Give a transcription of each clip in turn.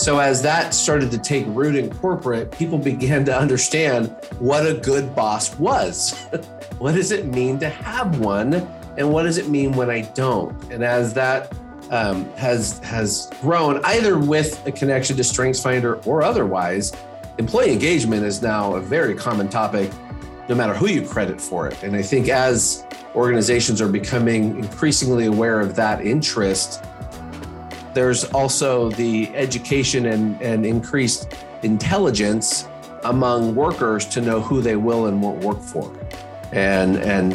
So, as that started to take root in corporate, people began to understand what a good boss was. what does it mean to have one? And what does it mean when I don't? And as that um, has has grown, either with a connection to StrengthsFinder or otherwise, employee engagement is now a very common topic, no matter who you credit for it. And I think as organizations are becoming increasingly aware of that interest, there's also the education and, and increased intelligence among workers to know who they will and won't work for. And, and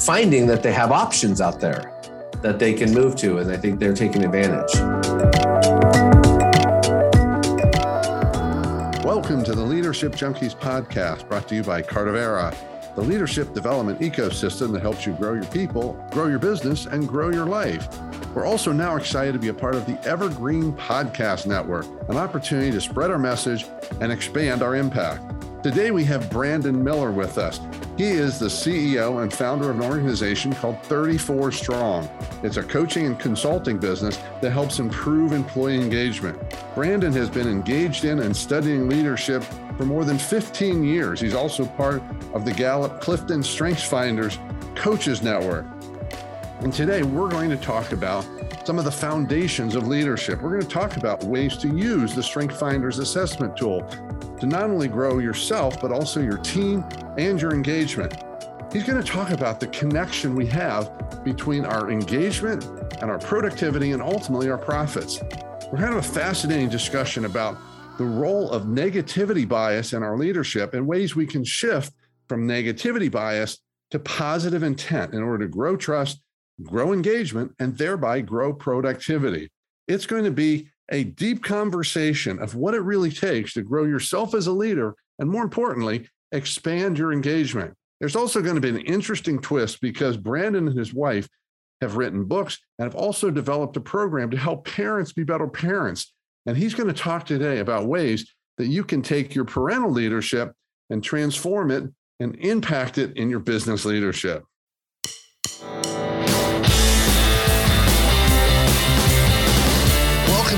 finding that they have options out there that they can move to. And I think they're taking advantage. Welcome to the Leadership Junkies podcast brought to you by Cardivera the leadership development ecosystem that helps you grow your people, grow your business, and grow your life. We're also now excited to be a part of the Evergreen Podcast Network, an opportunity to spread our message and expand our impact. Today, we have Brandon Miller with us. He is the CEO and founder of an organization called 34 Strong. It's a coaching and consulting business that helps improve employee engagement. Brandon has been engaged in and studying leadership for more than 15 years. He's also part of the Gallup Clifton StrengthsFinders Coaches Network. And today we're going to talk about some of the foundations of leadership. We're going to talk about ways to use the Strength Finders assessment tool to not only grow yourself, but also your team and your engagement. He's going to talk about the connection we have between our engagement and our productivity and ultimately our profits. We're having a fascinating discussion about the role of negativity bias in our leadership and ways we can shift from negativity bias to positive intent in order to grow trust, grow engagement, and thereby grow productivity. It's going to be a deep conversation of what it really takes to grow yourself as a leader, and more importantly, expand your engagement. There's also going to be an interesting twist because Brandon and his wife have written books and have also developed a program to help parents be better parents and he's going to talk today about ways that you can take your parental leadership and transform it and impact it in your business leadership.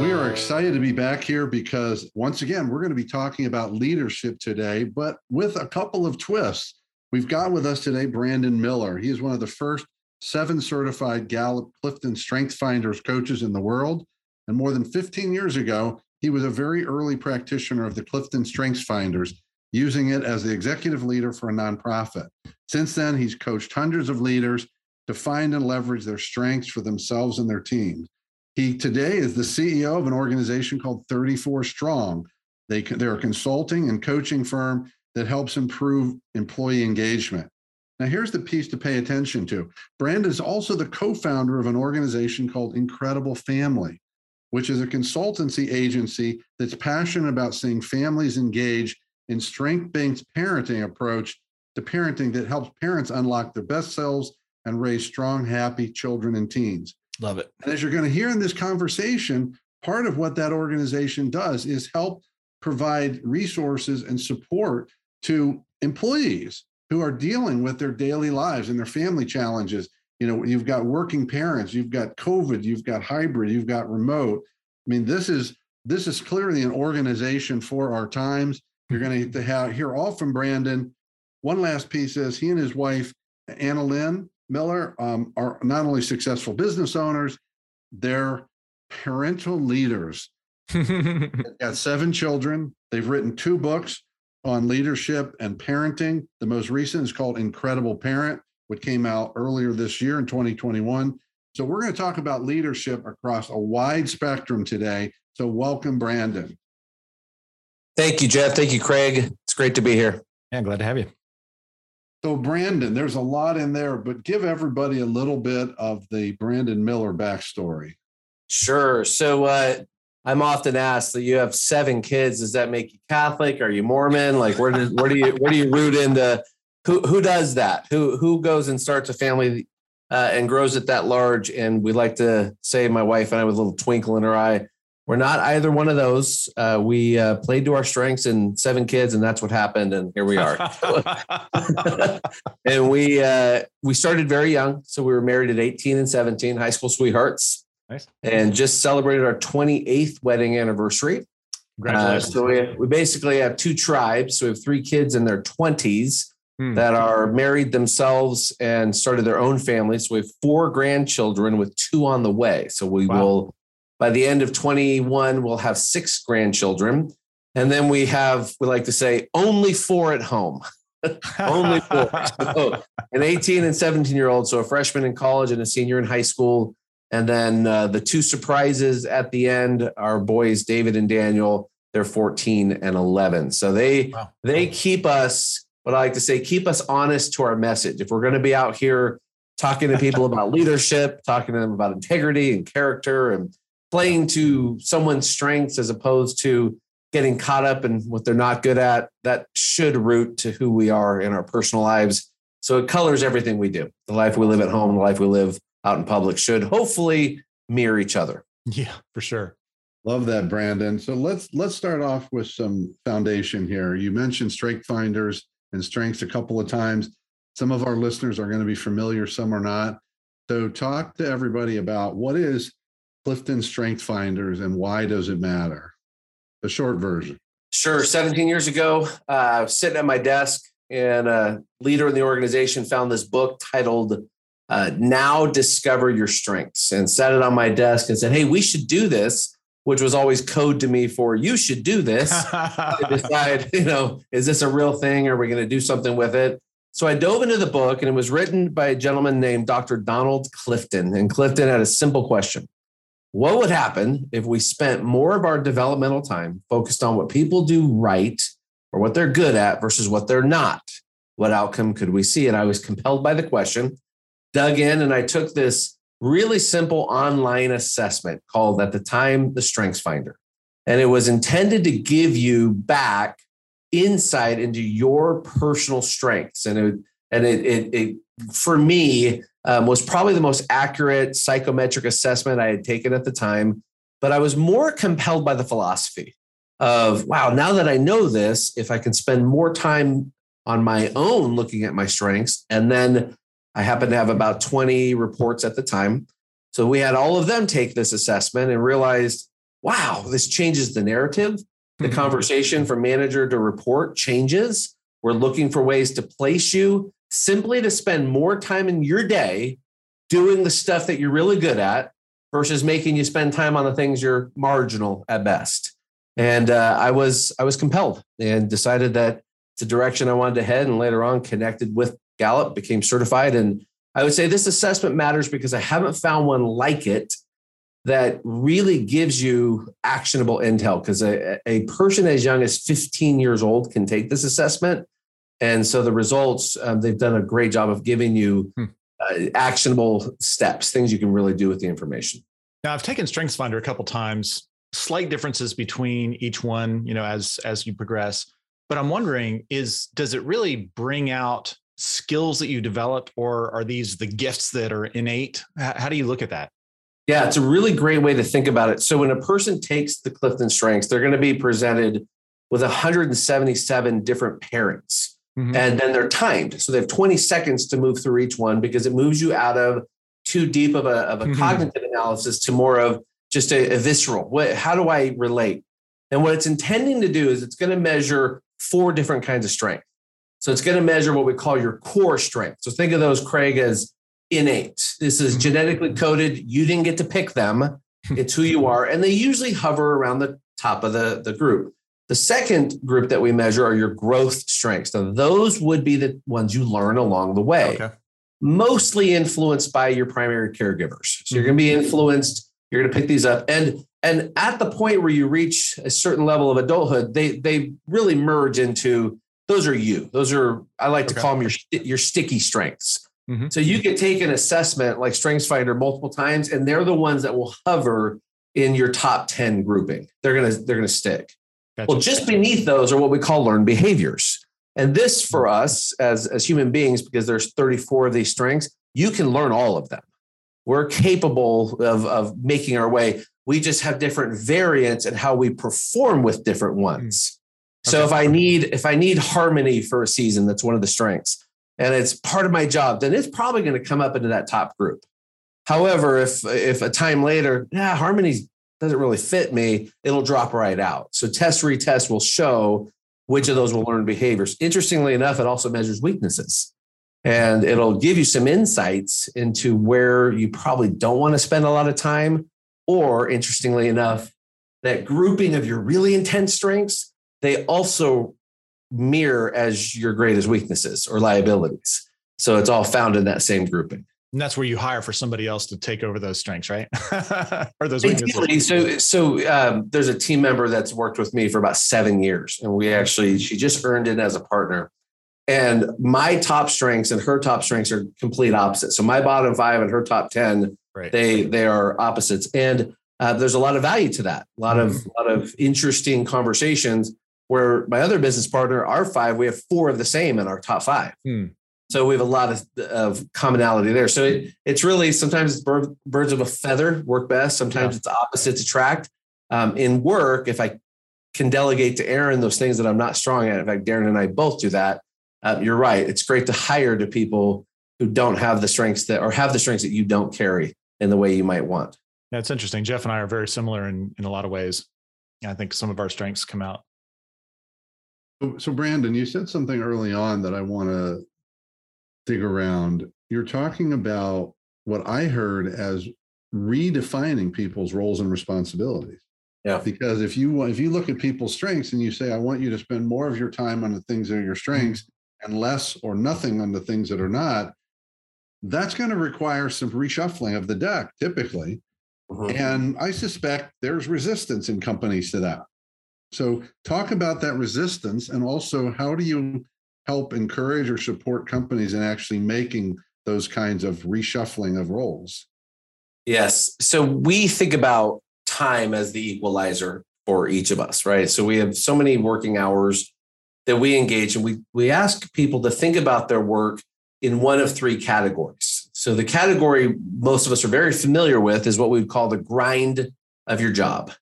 We are excited to be back here because once again, we're going to be talking about leadership today, but with a couple of twists. We've got with us today Brandon Miller. He is one of the first seven certified Gallup Clifton StrengthsFinders coaches in the world. And more than 15 years ago, he was a very early practitioner of the Clifton Strengths Finders, using it as the executive leader for a nonprofit. Since then, he's coached hundreds of leaders to find and leverage their strengths for themselves and their teams. He today is the CEO of an organization called 34 Strong. They, they're a consulting and coaching firm that helps improve employee engagement. Now, here's the piece to pay attention to. Brand is also the co founder of an organization called Incredible Family, which is a consultancy agency that's passionate about seeing families engage in strength based parenting approach to parenting that helps parents unlock their best selves and raise strong, happy children and teens. Love it. And as you're going to hear in this conversation, part of what that organization does is help provide resources and support to employees who are dealing with their daily lives and their family challenges. You know, you've got working parents, you've got COVID, you've got hybrid, you've got remote. I mean, this is this is clearly an organization for our times. You're going to have hear all from Brandon. One last piece is he and his wife Anna Lynn Miller um, are not only successful business owners, they're parental leaders. They've got seven children. They've written two books on leadership and parenting. The most recent is called Incredible Parent, which came out earlier this year in 2021. So we're going to talk about leadership across a wide spectrum today. So welcome, Brandon. Thank you, Jeff. Thank you, Craig. It's great to be here. Yeah, glad to have you. So, Brandon, there's a lot in there, but give everybody a little bit of the Brandon Miller backstory. Sure. So, uh, I'm often asked that you have seven kids. Does that make you Catholic? Are you Mormon? Like, where do where do you where do you root into? Who who does that? Who who goes and starts a family uh, and grows it that large? And we like to say, my wife and I, with a little twinkle in her eye, we're not either one of those. Uh, we uh, played to our strengths and seven kids, and that's what happened. And here we are. and we uh, we started very young, so we were married at 18 and 17, high school sweethearts. Nice. And just celebrated our 28th wedding anniversary. Congratulations. Uh, so we, we basically have two tribes. So we have three kids in their 20s hmm. that are married themselves and started their own families. So we have four grandchildren with two on the way. So we wow. will by the end of 21, we'll have six grandchildren. And then we have, we like to say, only four at home. only four. so an 18 and 17 year old. So a freshman in college and a senior in high school. And then uh, the two surprises at the end are boys, David and Daniel. They're 14 and 11. So they wow. they keep us, what I like to say, keep us honest to our message. If we're going to be out here talking to people about leadership, talking to them about integrity and character and playing to someone's strengths as opposed to getting caught up in what they're not good at, that should root to who we are in our personal lives. So it colors everything we do. The life we live at home, the life we live out in public should hopefully mirror each other. Yeah, for sure. Love that, Brandon. So let's let's start off with some foundation here. You mentioned strength finders and strengths a couple of times. Some of our listeners are going to be familiar, some are not. So talk to everybody about what is Clifton Strength Finders and why does it matter? The short version. Sure. 17 years ago, uh, I was sitting at my desk and a leader in the organization found this book titled uh, Now Discover Your Strengths and set it on my desk and said, Hey, we should do this, which was always code to me for you should do this. I decide, you know, is this a real thing? Are we going to do something with it? So I dove into the book and it was written by a gentleman named Dr. Donald Clifton. And Clifton had a simple question what would happen if we spent more of our developmental time focused on what people do right or what they're good at versus what they're not? What outcome could we see? And I was compelled by the question, dug in, and I took this really simple online assessment called at the time the Strengths Finder. And it was intended to give you back insight into your personal strengths. And it, and it, it, it for me, um, was probably the most accurate psychometric assessment I had taken at the time. But I was more compelled by the philosophy of, wow, now that I know this, if I can spend more time on my own looking at my strengths, and then I happened to have about 20 reports at the time. So we had all of them take this assessment and realized, wow, this changes the narrative. The mm-hmm. conversation from manager to report changes. We're looking for ways to place you simply to spend more time in your day doing the stuff that you're really good at versus making you spend time on the things you're marginal at best. And uh, I was I was compelled and decided that it's a direction I wanted to head. And later on, connected with Gallup, became certified. And I would say this assessment matters because I haven't found one like it that really gives you actionable intel. Because a, a person as young as 15 years old can take this assessment and so the results, um, they've done a great job of giving you hmm. uh, actionable steps, things you can really do with the information. Now, I've taken StrengthsFinder a couple times. Slight differences between each one, you know, as as you progress. But I'm wondering, is does it really bring out skills that you developed, or are these the gifts that are innate? How do you look at that? Yeah, it's a really great way to think about it. So when a person takes the Clifton Strengths, they're going to be presented with 177 different pairings. Mm-hmm. And then they're timed. So they have 20 seconds to move through each one because it moves you out of too deep of a, of a mm-hmm. cognitive analysis to more of just a, a visceral. What, how do I relate? And what it's intending to do is it's going to measure four different kinds of strength. So it's going to measure what we call your core strength. So think of those, Craig, as innate. This is mm-hmm. genetically coded. You didn't get to pick them. It's who you are. And they usually hover around the top of the, the group. The second group that we measure are your growth strengths. Now, those would be the ones you learn along the way, okay. mostly influenced by your primary caregivers. So you're going to be mm-hmm. influenced. You're going to pick these up, and and at the point where you reach a certain level of adulthood, they they really merge into those are you. Those are I like okay. to call them your your sticky strengths. Mm-hmm. So you can take an assessment like StrengthsFinder multiple times, and they're the ones that will hover in your top 10 grouping. They're going to they're going to stick. Gotcha. Well, just beneath those are what we call learned behaviors. And this for us as as human beings because there's 34 of these strengths, you can learn all of them. We're capable of of making our way. We just have different variants and how we perform with different ones. So Okay. if I need if I need harmony for a season, that's one of the strengths, and it's part of my job, then it's probably going to come up into that top group. However, if if a time later, yeah, harmony doesn't really fit me, it'll drop right out. So test retest will show which of those will learn behaviors. Interestingly enough, it also measures weaknesses. And it'll give you some insights into where you probably don't want to spend a lot of time. Or interestingly enough, that grouping of your really intense strengths, they also mirror as your greatest weaknesses or liabilities. So it's all found in that same grouping. And that's where you hire for somebody else to take over those strengths, right? or those weaknesses. So so um, there's a team member that's worked with me for about seven years, and we actually she just earned it as a partner. And my top strengths and her top strengths are complete opposites. So my bottom five and her top ten, Right. they they are opposites, and uh, there's a lot of value to that. A lot of a lot of interesting conversations. Where my other business partner, our five, we have four of the same in our top five. Hmm. So we have a lot of, of commonality there. So it, it's really sometimes it's bird, birds of a feather work best. Sometimes Yeah. it's opposites attract. Um, in work, if I can delegate to Aaron those things that I'm not strong at, in fact, Darren and I both do that. Uh, you're right. It's great to hire to people who don't have the strengths that or have the strengths that you don't carry in the way you might want. That's interesting. Jeff and I are very similar in, in a lot of ways. I think some of our strengths come out. So, so Brandon, you said something early on that I want to dig around. You're talking about what I heard as redefining people's roles and responsibilities. Yeah. Because if you if you look at people's strengths and you say, I want you to spend more of your time on the things that are your mm-hmm. strengths and less or nothing on the things that are not, that's going to require some reshuffling of the deck typically. Mm-hmm. And I suspect there's resistance in companies to that. So, talk about that resistance and also how do you help encourage or support companies in actually making those kinds of reshuffling of roles? Yes. So we think about time as the equalizer for each of us, right? So we have so many working hours that we engage and we we ask people to think about their work in one of three categories. So the category most of us are very familiar with is what we would call the grind of your job.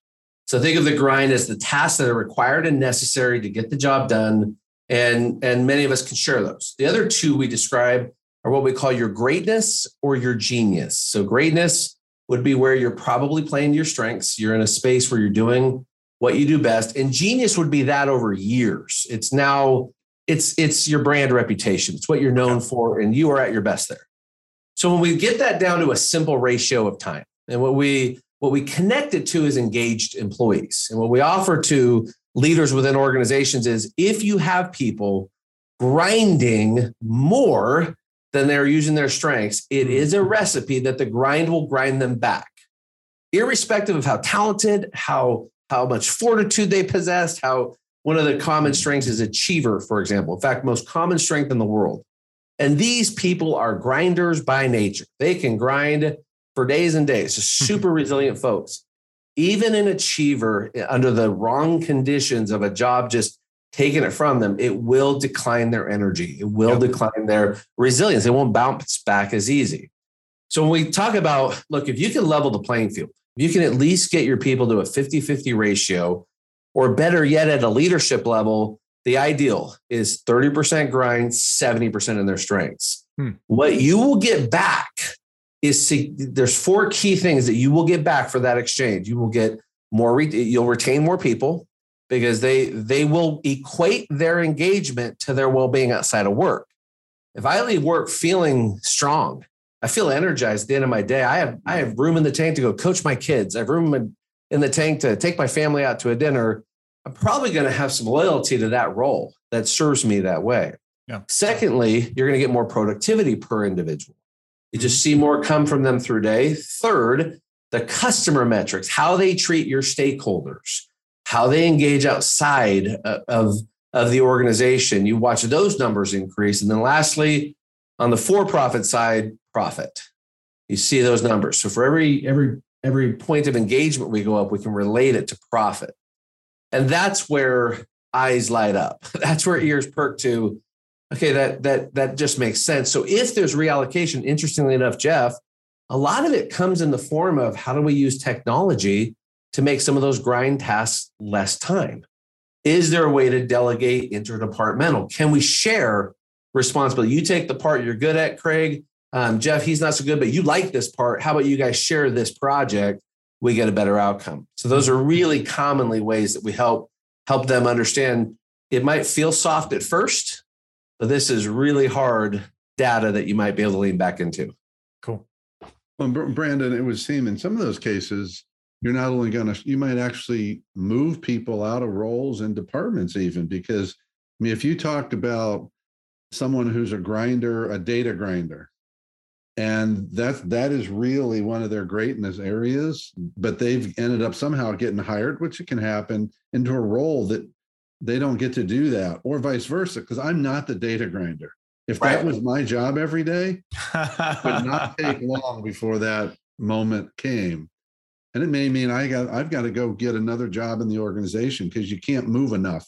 So think of the grind as the tasks that are required and necessary to get the job done and and many of us can share those. The other two we describe are what we call your greatness or your genius. So greatness would be where you're probably playing to your strengths. You're in a space where you're doing what you do best. And genius would be that over years. It's now it's it's your brand reputation. It's what you're known for and you are at your best there. So when we get that down to a simple ratio of time and what we what we connect it to is engaged employees. And what we offer to leaders within organizations is if you have people grinding more than they're using their strengths, it mm-hmm. is a recipe that the grind will grind them back. Irrespective of how talented, how how much fortitude they possess, how one of the common strengths is achiever, for example. In fact, most common strength in the world. And these people are grinders by nature. They can grind for days and days, just super resilient folks. Even an achiever under the wrong conditions of a job just taking it from them, it will decline their energy. It will Yep. decline their resilience. It won't bounce back as easy. So when we talk about, look, if you can level the playing field, if you can at least get your people to a 50 50 ratio, or better yet, at a leadership level, the ideal is 30% grind, 70% in their strengths. Hmm. What you will get back is there's four key things that you will get back for that exchange. You will get more, re- you'll retain more people because they they will equate their engagement to their well-being outside of work. If I leave work feeling strong, I feel energized at the end of my day. I have I have room in the tank to go coach my kids. I have room in, in the tank to take my family out to a dinner. I'm probably going to have some loyalty to that role that serves me that way. Yeah. Secondly, you're going to get more productivity per individual. You just mm-hmm. see more come from them through day. Third, the customer metrics, how they treat your stakeholders, how they engage outside of, of the organization. You watch those numbers increase. And then lastly, on the for-profit side, profit. You see those numbers. So for every every every point of engagement we go up, we can relate it to profit. And that's where eyes light up. That's where ears perk to, okay, that that that just makes sense. So if there's reallocation, interestingly enough, Jeff, a lot of it comes in the form of how do we use technology to make some of those grind tasks less time? Is there a way to delegate interdepartmental? Can we share responsibility? You take the part you're good at, Craig. Um, Jeff, he's not so good, but you like this part. How about you guys share this project? We get a better outcome. So those are really commonly ways that we help help them understand. It might feel soft at first, but this is really hard data that you might be able to lean back into. Cool. Well, Brandon, it would seem in some of those cases, you're not only going to, you might actually move people out of roles and departments, even because, I mean, if you talked about someone who's a grinder, a data grinder, and that that is really one of their greatness areas but they've ended up somehow getting hired which it can happen into a role that they don't get to do that or vice versa because i'm not the data grinder if right. that was my job every day it would not take long before that moment came and it may mean i got i've got to go get another job in the organization because you can't move enough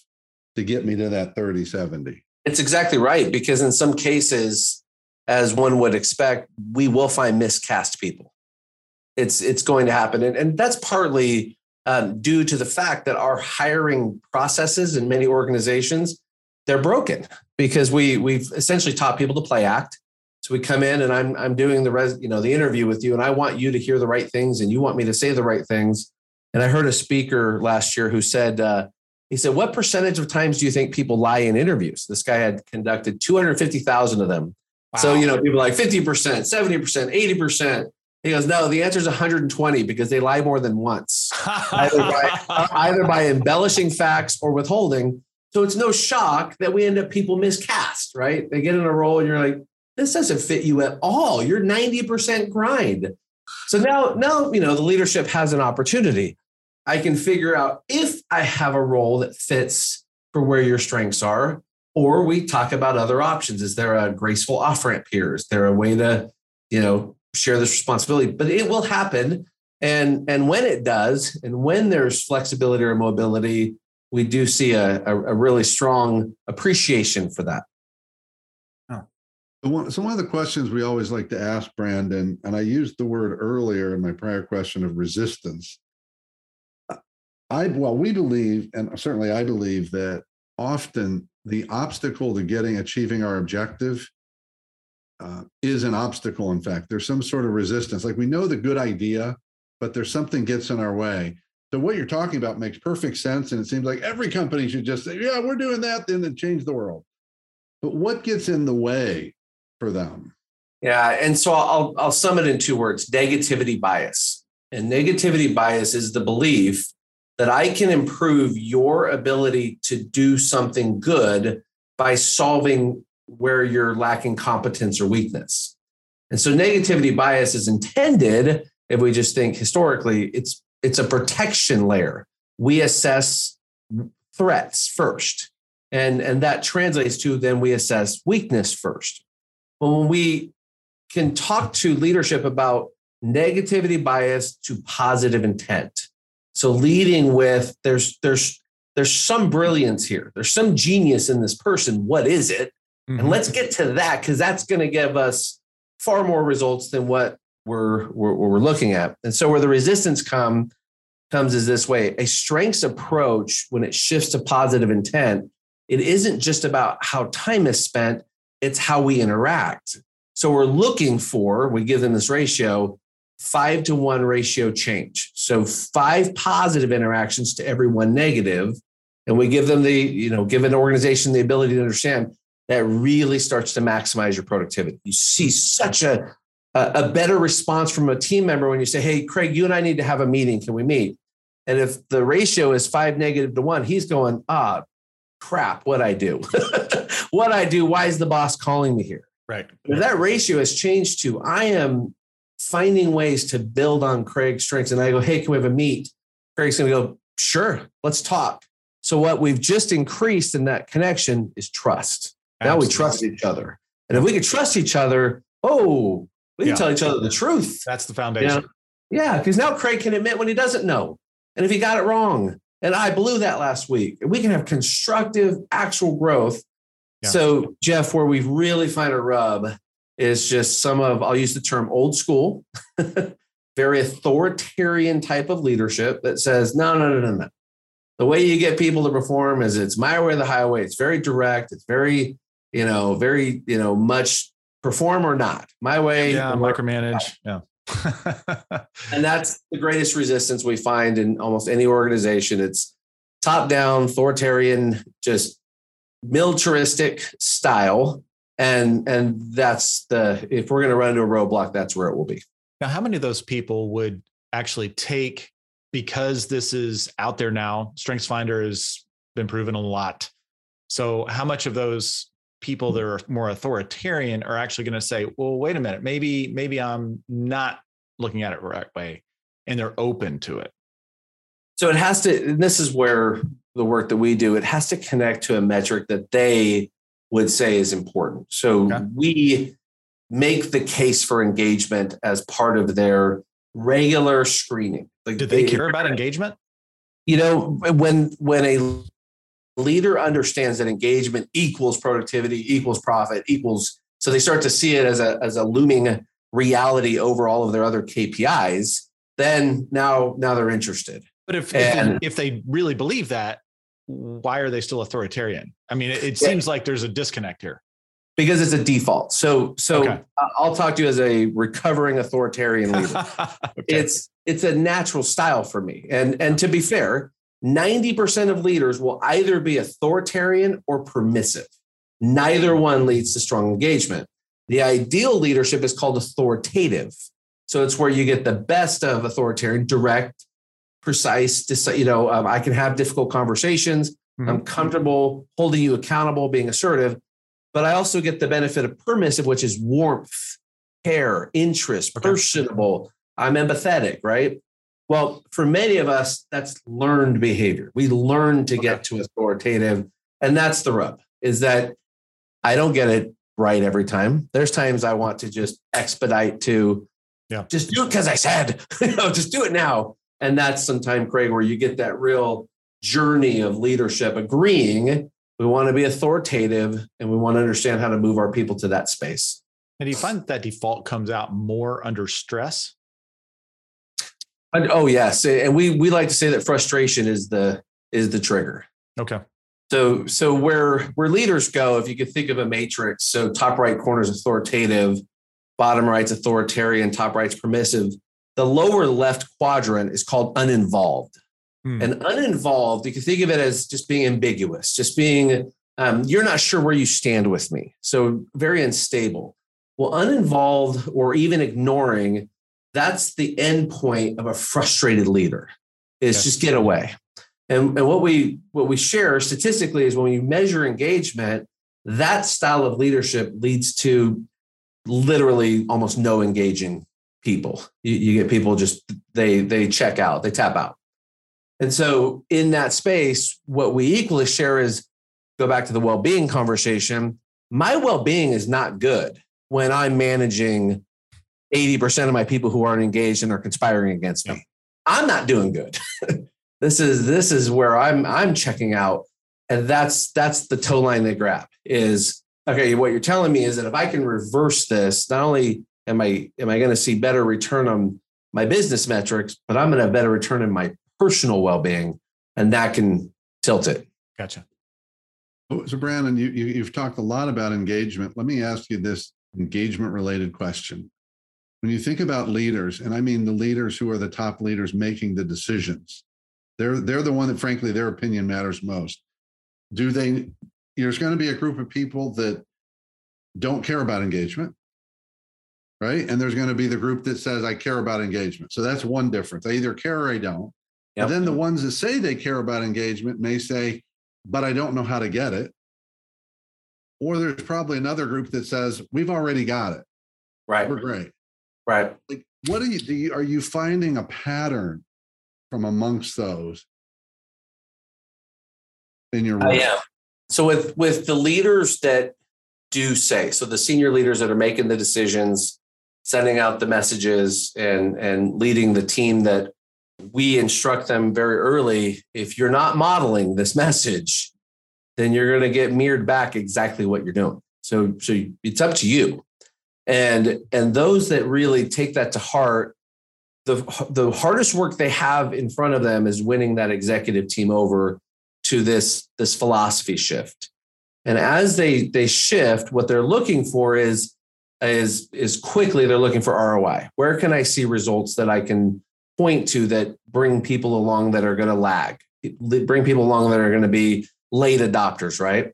to get me to that 30 70 it's exactly right because in some cases as one would expect, we will find miscast people. It's it's going to happen, and, and that's partly um, due to the fact that our hiring processes in many organizations they're broken because we we've essentially taught people to play act. So we come in and I'm I'm doing the res, you know the interview with you, and I want you to hear the right things, and you want me to say the right things. And I heard a speaker last year who said. Uh, he said, What percentage of times do you think people lie in interviews? This guy had conducted 250,000 of them so, you know, people like 50%, 70%, 80%. He goes, no, the answer is 120 because they lie more than once, either, by, either by embellishing facts or withholding. So it's no shock that we end up people miscast, right? They get in a role and you're like, this doesn't fit you at all. You're 90% grind. So now, now, you know, the leadership has an opportunity. I can figure out if I have a role that fits for where your strengths are, or we talk about other options. Is there a graceful off ramp here? Is there a way to, you know, share this responsibility? But it will happen. And, and when it does, and when there's flexibility or mobility, we do see a, a, a really strong appreciation for that. So one, so one of the questions we always like to ask Brandon, and I used the word earlier in my prior question of resistance. I well, we believe, and certainly I believe that often the obstacle to getting achieving our objective uh, is an obstacle in fact. There's some sort of resistance. Like we know the good idea but there's something gets in our way. So what you're talking about makes perfect sense and it seems like every company should just say yeah we're doing that then and change the world. But what gets in the way for them? Yeah and so i'll i'll sum it in two words negativity bias. And negativity bias is the belief that I can improve your ability to do something good by solving where you're lacking competence or weakness. And so negativity bias is intended if we just think historically it's it's a protection layer. We assess threats first. And and that translates to then we assess weakness first. But when we can talk to leadership about negativity bias to positive intent, so leading with there's there's there's some brilliance here. There's some genius in this person. What is it? Mm-hmm. And let's get to that because that's going to give us far more results than what we're, we're we're looking at. And so where the resistance come comes is this way: a strengths approach when it shifts to positive intent. It isn't just about how time is spent; it's how we interact. So we're looking for. We give them this ratio five to one ratio change. So five positive interactions to every one negative, and we give them the, you know, give an organization the ability to understand that really starts to maximize your productivity. You see such a a better response from a team member when you say, "Hey, Craig, you and I need to have a meeting. Can we meet?" And if the ratio is five negative to one, he's going, "Ah, crap, what I do? what I do? Why is the boss calling me here?" Right. If that ratio has changed to, I am finding ways to build on Craig's strengths. And I go, hey, can we have a meet? Craig's going to go, sure, let's talk. So what we've just increased in that connection is trust. Absolutely. Now we trust each other. And if we can trust each other, oh, we can yeah. tell each other the truth. That's the foundation. Yeah, because now Craig can admit when he doesn't know. And if he got it wrong, and I blew that last week, we can have constructive actual growth. Yeah. So, Jeff, where we really find a rub is just some of, I'll use the term old school, very authoritarian type of leadership that says, no, no, no, no, no. The way you get people to perform is it's my way or the highway. It's very direct. It's very, you know, very, you know, much perform or not. My way. Yeah, micromanage. Yeah. and that's the greatest resistance we find in almost any organization. It's top down, authoritarian, just militaristic style. And and that's the if we're going to run into a roadblock, that's where it will be. Now, how many of those people would actually take because this is out there now? StrengthsFinder has been proven a lot. So, how much of those people that are more authoritarian are actually going to say, well, wait a minute, maybe, maybe I'm not looking at it the right way. And they're open to it. So it has to, this is where the work that we do, it has to connect to a metric that they would say is important. So okay. we make the case for engagement as part of their regular screening. Like Do they, they care about engagement? You know, when when a leader understands that engagement equals productivity, equals profit, equals so they start to see it as a as a looming reality over all of their other KPIs, then now now they're interested. But if and, if, they, if, they, really believe that, why are they still authoritarian? I mean, it, it seems like there's a disconnect here. Because it's a default. So so okay. I'll talk to you as a recovering authoritarian leader. okay. It's it's a natural style for me. And and to be fair, 90% of leaders will either be authoritarian or permissive. Neither one leads to strong engagement. The ideal leadership is called authoritative. So it's where you get the best of authoritarian, direct, precise. You know, um, I can have difficult conversations. Mm-hmm. I'm comfortable holding you accountable, being assertive, but I also get the benefit of permissive, which is warmth, care, interest, personable. I'm empathetic, right? Well, for many of us, that's learned behavior. We learn to get to authoritative. And that's the rub is that I don't get it right every time. There's times I want to just expedite to yeah. just do it because I said, you know, just do it now. And that's sometime, Craig, where you get that real journey of leadership agreeing we want to be authoritative and we want to understand how to move our people to that space. And do you find that, that default comes out more under stress? Oh yes, and we we like to say that frustration is the is the trigger. Okay. So so where where leaders go, if you could think of a matrix, so top right corner is authoritative, bottom right's authoritarian, top right's permissive. The lower left quadrant is called uninvolved. Hmm. And uninvolved, you can think of it as just being ambiguous, just being um, you're not sure where you stand with me. So very unstable. Well, uninvolved or even ignoring that's the end point of a frustrated leader is yes. just get away. And, and what we what we share statistically is when we measure engagement that style of leadership leads to literally almost no engaging people. You, you get people just they they check out they tap out. And so in that space what we equally share is go back to the well-being conversation my well-being is not good when i'm managing 80% of my people who aren't engaged and are conspiring against me. I'm not doing good. this is this is where I'm I'm checking out. And that's that's the toe line they grab is okay, what you're telling me is that if I can reverse this, not only am I am I going to see better return on my business metrics, but I'm going to have better return in my personal well-being and that can tilt it. Gotcha. Oh, so Brandon, you, you you've talked a lot about engagement. Let me ask you this engagement related question when you think about leaders, and I mean the leaders who are the top leaders making the decisions, they're they're the one that frankly their opinion matters most. Do they there's going to be a group of people that don't care about engagement, right? And there's going to be the group that says, I care about engagement. So that's one difference. I either care or I don't. Yep. And then the ones that say they care about engagement may say, but I don't know how to get it. Or there's probably another group that says, we've already got it. Right. We're great. Right. Like, what are you, do you, are you finding a pattern from amongst those in your work? I am. So with with the leaders that do say, so the senior leaders that are making the decisions, sending out the messages and and leading the team that we instruct them very early if you're not modeling this message then you're going to get mirrored back exactly what you're doing so so it's up to you and and those that really take that to heart the the hardest work they have in front of them is winning that executive team over to this this philosophy shift. And as they they shift what they're looking for is is is quickly they're looking for ROI where can i see results that i can point to that bring people along that are going to lag bring people along that are going to be late adopters right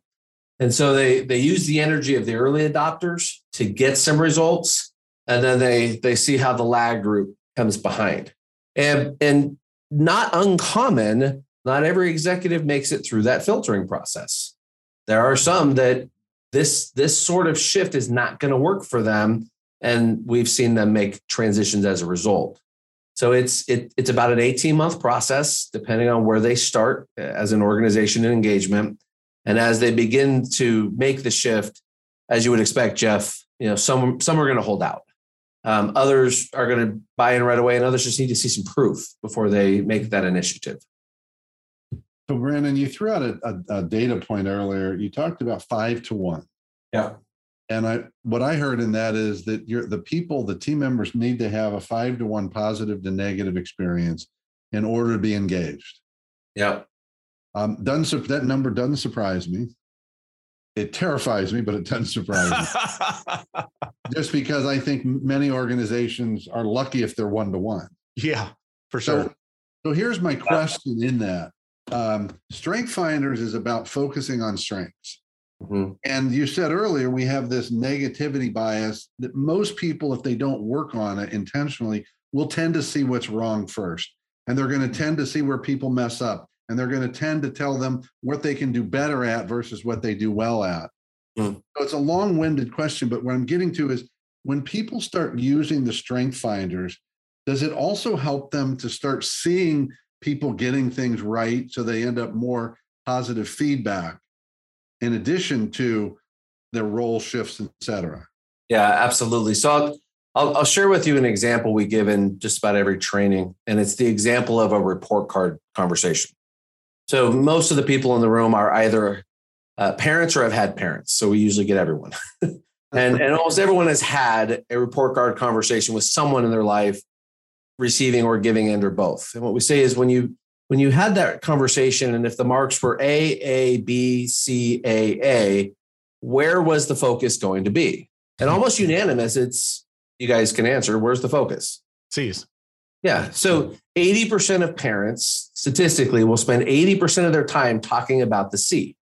and so they they use the energy of the early adopters to get some results, and then they they see how the lag group comes behind. And and not uncommon, not every executive makes it through that filtering process. There are some that this this sort of shift is not going to work for them, and we've seen them make transitions as a result. So it's it, it's about an 18 month process, depending on where they start uh, as an organization and engagement. And as they begin to make the shift, as you would expect, Jeff, you know, some some are going to hold out. Um, others are going to buy in right away, and others just need to see some proof before they make that initiative. So, Brandon, you threw out a, a, a data point earlier. You talked about five to one. Yeah. And I, what I heard in that is that you're the people, the team members need to have a five to one positive to negative experience in order to be engaged. Yeah. Um, doesn't that number doesn't surprise me. It terrifies me, but it doesn't surprise me. Just because I think many organizations are lucky if they're one to one. Yeah, for sure. So, so here's my question in that. Um, Strength Finders is about focusing on strengths. Mm-hmm. And you said earlier, we have this negativity bias that most people, if they don't work on it intentionally, will tend to see what's wrong first. And they're going to tend to see where people mess up and they're going to tend to tell them what they can do better at versus what they do well at. Mm. So it's a long winded question, but what I'm getting to is when people start using the strength finders, does it also help them to start seeing people getting things right so they end up more positive feedback in addition to their role shifts, et cetera? Yeah, absolutely. So I'll, I'll, I'll share with you an example we give in just about every training, and it's the example of a report card conversation. So most of the people in the room are either uh, parents or have had parents. So we usually get everyone. and, and almost everyone has had a report card conversation with someone in their life receiving or giving and or both. And what we say is when you when you had that conversation and if the marks were A, A, B, C, A, A, where was the focus going to be? And almost unanimous, it's you guys can answer, where's the focus? C's. Yeah. So 80% of parents statistically will spend 80% of their time talking about the C.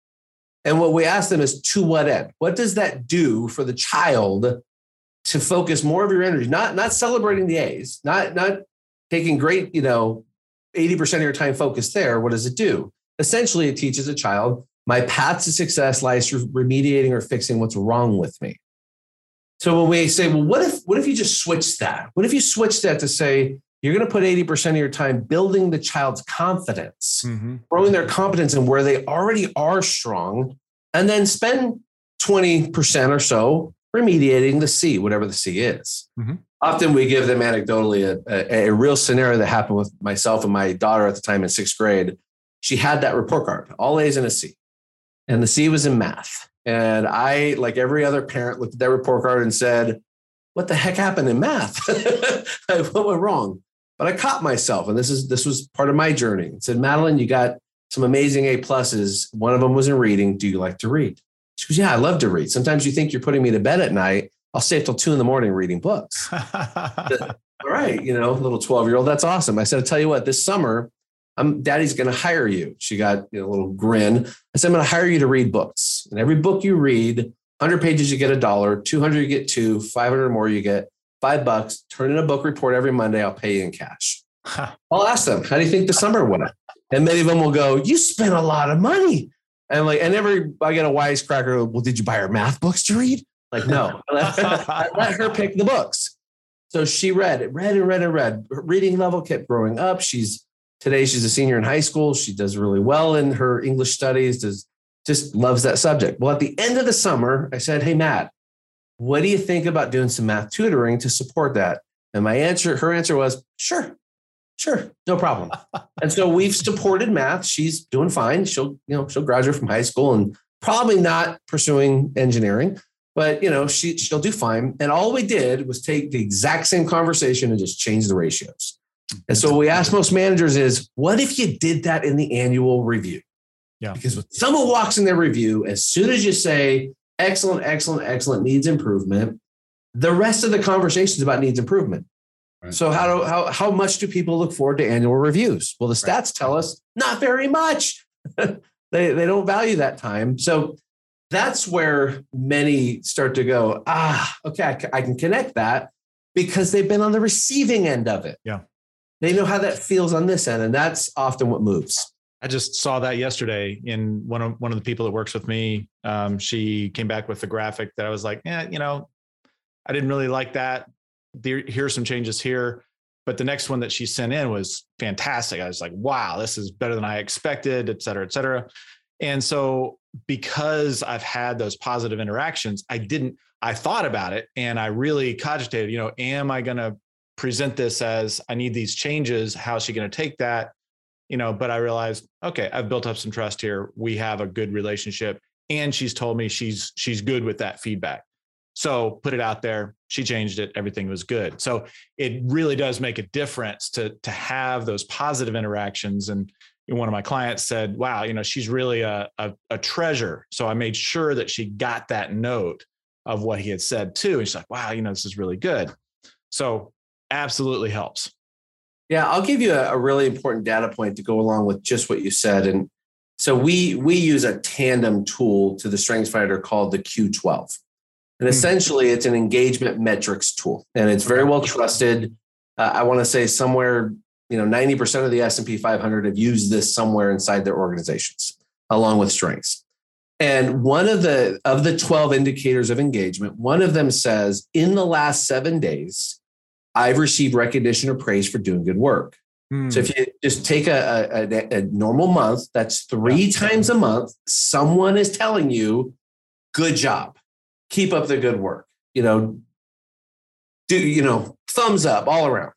And what we ask them is to what end? What does that do for the child to focus more of your energy, not, not celebrating the A's, not, not taking great, you know, 80% of your time focused there. What does it do? Essentially, it teaches a child my path to success lies through remediating or fixing what's wrong with me. So when we say, well, what if what if you just switch that? What if you switch that to say, you're going to put 80% of your time building the child's confidence, mm-hmm. growing their competence in where they already are strong, and then spend 20% or so remediating the C, whatever the C is. Mm-hmm. Often we give them anecdotally a, a, a, real scenario that happened with myself and my daughter at the time in sixth grade. She had that report card, all A's and a C. And the C was in math. And I, like every other parent, looked at that report card and said, What the heck happened in math? what went wrong? But I caught myself, and this is this was part of my journey. It said, Madeline, you got some amazing A pluses. One of them was in reading. Do you like to read? She goes, Yeah, I love to read. Sometimes you think you're putting me to bed at night. I'll stay till two in the morning reading books. All right, you know, little 12 year old, that's awesome. I said, I'll tell you what, this summer, I'm daddy's going to hire you. She got you know, a little grin. I said, I'm going to hire you to read books. And every book you read, 100 pages, you get a dollar, 200, you get two, 500 more, you get five bucks, turn in a book report every Monday. I'll pay you in cash. I'll ask them, how do you think the summer went? And many of them will go, you spent a lot of money. And like, and every, I get a wisecracker. Well, did you buy her math books to read? Like, no, I let her pick the books. So she read, read and read and read. Her reading level kept growing up. She's today, she's a senior in high school. She does really well in her English studies, does just loves that subject. Well, at the end of the summer, I said, Hey, Matt, what do you think about doing some math tutoring to support that? And my answer, her answer was, sure, sure, no problem. and so we've supported math. She's doing fine. She'll, you know, she'll graduate from high school and probably not pursuing engineering, but you know, she she'll do fine. And all we did was take the exact same conversation and just change the ratios. And so what we ask most managers is, what if you did that in the annual review? Yeah. Because when someone walks in their review, as soon as you say excellent, excellent, excellent needs improvement, the rest of the conversation is about needs improvement. Right. So how do how how much do people look forward to annual reviews? Well, the stats right. tell us not very much. they they don't value that time. So that's where many start to go, ah, okay, I, I can connect that because they've been on the receiving end of it. Yeah. They know how that feels on this end, and that's often what moves. I just saw that yesterday in one of one of the people that works with me. Um, she came back with the graphic that I was like, yeah, you know, I didn't really like that. There, here's some changes here. But the next one that she sent in was fantastic. I was like, wow, this is better than I expected, et cetera, et cetera. And so because I've had those positive interactions, I didn't, I thought about it and I really cogitated, you know, am I going to present this as I need these changes? How is she going to take that? You know, but I realized, okay, I've built up some trust here. We have a good relationship. And she's told me she's she's good with that feedback. So put it out there. She changed it. Everything was good. So it really does make a difference to to have those positive interactions. And one of my clients said, "Wow, you know, she's really a, a, a treasure." So I made sure that she got that note of what he had said too. And she's like, "Wow, you know, this is really good." So absolutely helps. Yeah, I'll give you a, a, really important data point to go along with just what you said. And so we we use a tandem tool to the Strengths Finder called the Q12. And hmm. essentially, it's an engagement metrics tool, and it's very well trusted. Uh, I want to say somewhere, you know, 90% of the S&P 500 have used this somewhere inside their organizations, along with strengths. And one of the of the 12 indicators of engagement, one of them says in the last seven days, I've received recognition or praise for doing good work. Hmm. So if you just take a, a, a normal month, that's three yeah. times a month, someone is telling you, good job, keep up the good work, you know, do, you know, thumbs up all around.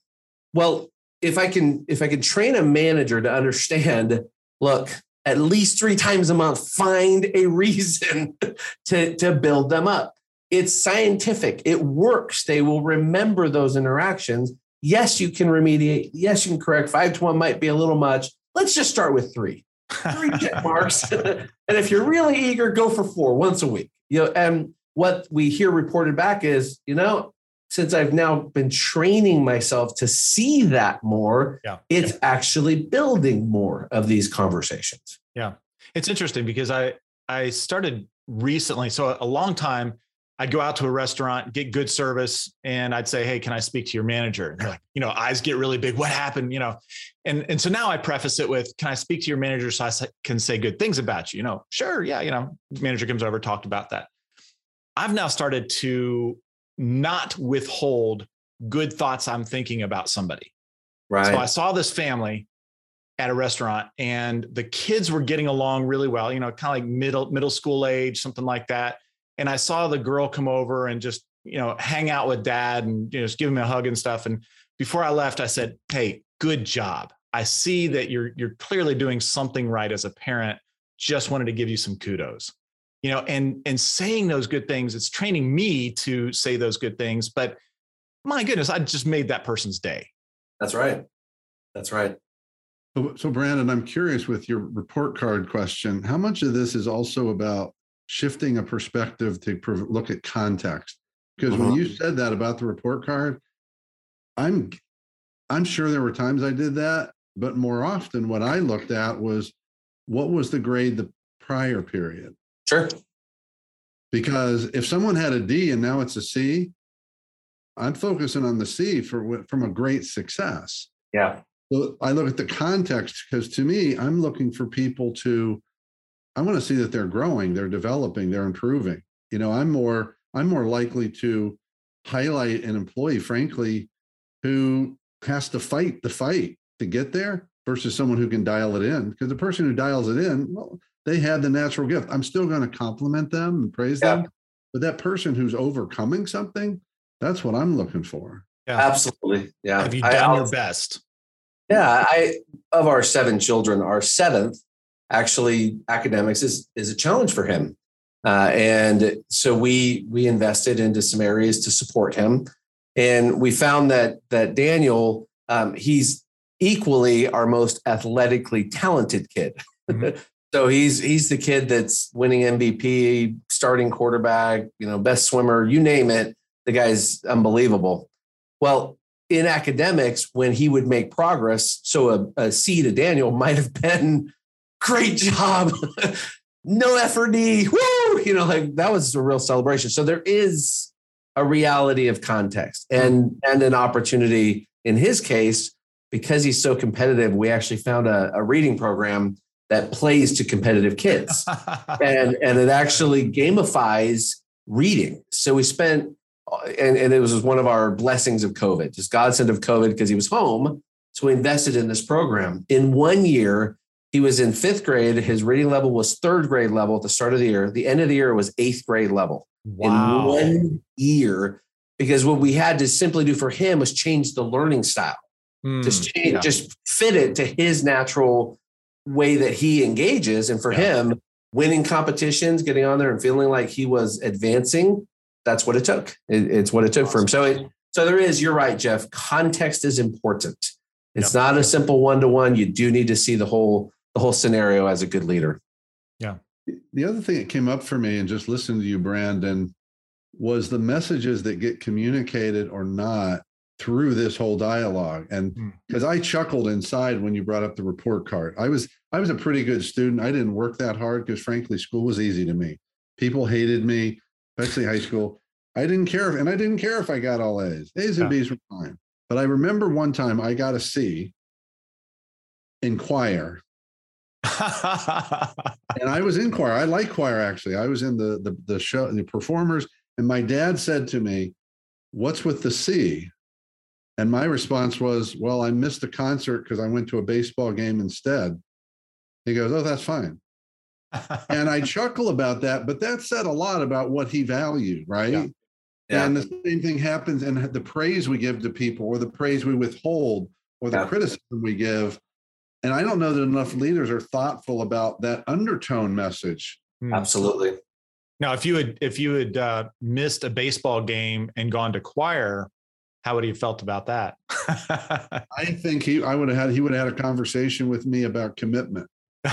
Well, if I can, if I can train a manager to understand, look, at least three times a month, find a reason to, to build them up it's scientific. It works. They will remember those interactions. Yes, you can remediate. Yes, you can correct. Five to one might be a little much. Let's just start with three. Three check marks. and if you're really eager, go for four once a week. You know, and what we hear reported back is, you know, since I've now been training myself to see that more, yeah. it's actually building more of these conversations. Yeah. It's interesting because I I started recently, so a long time I'd go out to a restaurant, get good service, and I'd say, "Hey, can I speak to your manager?" And they're like, you know, eyes get really big. What happened? You know, and and so now I preface it with, "Can I speak to your manager so I can say good things about you?" You know, sure, yeah, you know, manager comes over, talked about that. I've now started to not withhold good thoughts I'm thinking about somebody. Right. So I saw this family at a restaurant and the kids were getting along really well, you know, kind of like middle middle school age, something like that and I saw the girl come over and just you know hang out with dad and you know just give him a hug and stuff. And before I left, I said, "Hey, good job. I see that you're you're clearly doing something right as a parent. Just wanted to give you some kudos." You know, and and saying those good things, it's training me to say those good things. But my goodness, I just made that person's day. That's right. That's right. So, so Brandon, I'm curious with your report card question. How much of this is also about shifting a perspective to look at context. Because uh-huh. when you said that about the report card, I'm I'm sure there were times I did that, but more often what I looked at was what was the grade the prior period. Sure. Because if someone had a D and now it's a C, I'm focusing on the C for from a great success. Yeah. So I look at the context because to me, I'm looking for people to I want to see that they're growing, they're developing, they're improving. You know, I'm more I'm more likely to highlight an employee, frankly, who has to fight the fight to get there versus someone who can dial it in. Because the person who dials it in, well, they had the natural gift. I'm still going to compliment them and praise yeah. them. but that person who's overcoming something, that's what I'm looking for. Yeah. Absolutely. Yeah. Have you done I, your best? Yeah. I, of our seven children, our seventh actually academics is, is a challenge for him. Uh, and so we, we invested into some areas to support him. And we found that, that Daniel, um, he's equally our most athletically talented kid. Mm-hmm. so he's he's the kid that's winning MVP, starting quarterback, you know, best swimmer, you name it. The guy's unbelievable. Well, in academics, when he would make progress, so a, a C to Daniel might have been great job, no effort D, woo, you know, like that was a real celebration. So there is a reality of context and and an opportunity in his case because he's so competitive, we actually found a, a reading program that plays to competitive kids. and, and it actually gamifies reading. So we spent, uh, and, and it was one of our blessings of COVID, just godsend of COVID because he was home. So we invested in this program. In one year, he was in fifth grade. His reading level was third grade level at the start of the year. The end of the year was eighth grade level. Wow. In one year, because what we had to simply do for him was change the learning style. Mm, just change, yeah. just fit it to his natural way that he engages. And for yeah. him, winning competitions, getting on there and feeling like he was advancing, that's what it took. It, it's what it took for him. So it, so there is, you're right, Jeff. Context is important. It's yep. not a simple one to one. You do need to see the whole the whole scenario as a good leader. Yeah. The other thing that came up for me and just listening to you, Brandon, was the messages that get communicated or not through this whole dialogue. And because hmm. i chuckled inside when you brought up the report card. I was i was a pretty good student. I didn't work that hard because frankly school was easy to me. People hated me especially high school. I didn't care if, and i didn't care if i got all a's. A's and b's were fine. But i remember one time i got a c in choir and i was in choir i like choir actually i was in the the, the show the performers and my dad said to me what's with the c and my response was, Well, I missed the concert because I went to a baseball game instead. He goes, Oh, that's fine. and I chuckle about that, but that said a lot about what he valued, right? Yeah. Yeah. And the same thing happens, and the praise we give to people, or the praise we withhold, or the yeah. criticism we give. And I don't know that enough leaders are thoughtful about that undertone message. Hmm. Absolutely. Now, if you had if you had uh, missed a baseball game and gone to choir, how would he have felt about that? I think he, I would have had, he would have had a conversation with me about commitment.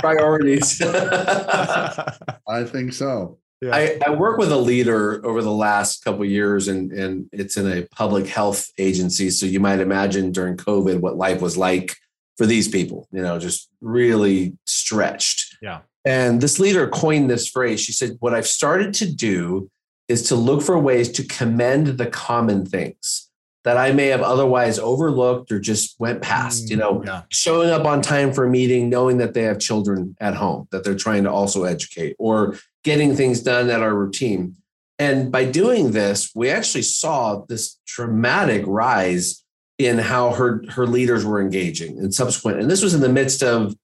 Priorities. I think so. Yeah. I, I, work with a leader over the last couple years, and and it's in a public health agency. So you might imagine during COVID what life was like for these people. You know, just really stretched. Yeah. And this leader coined this phrase. She said, "What I've started to do is to look for ways to commend the common things that I may have otherwise overlooked or just went past, you mm, know, yeah. showing up on time for a meeting, knowing that they have children at home that they're trying to also educate or getting things done that are routine. And by doing this, we actually saw this dramatic rise in how her her leaders were engaging and subsequent. And this was in the midst of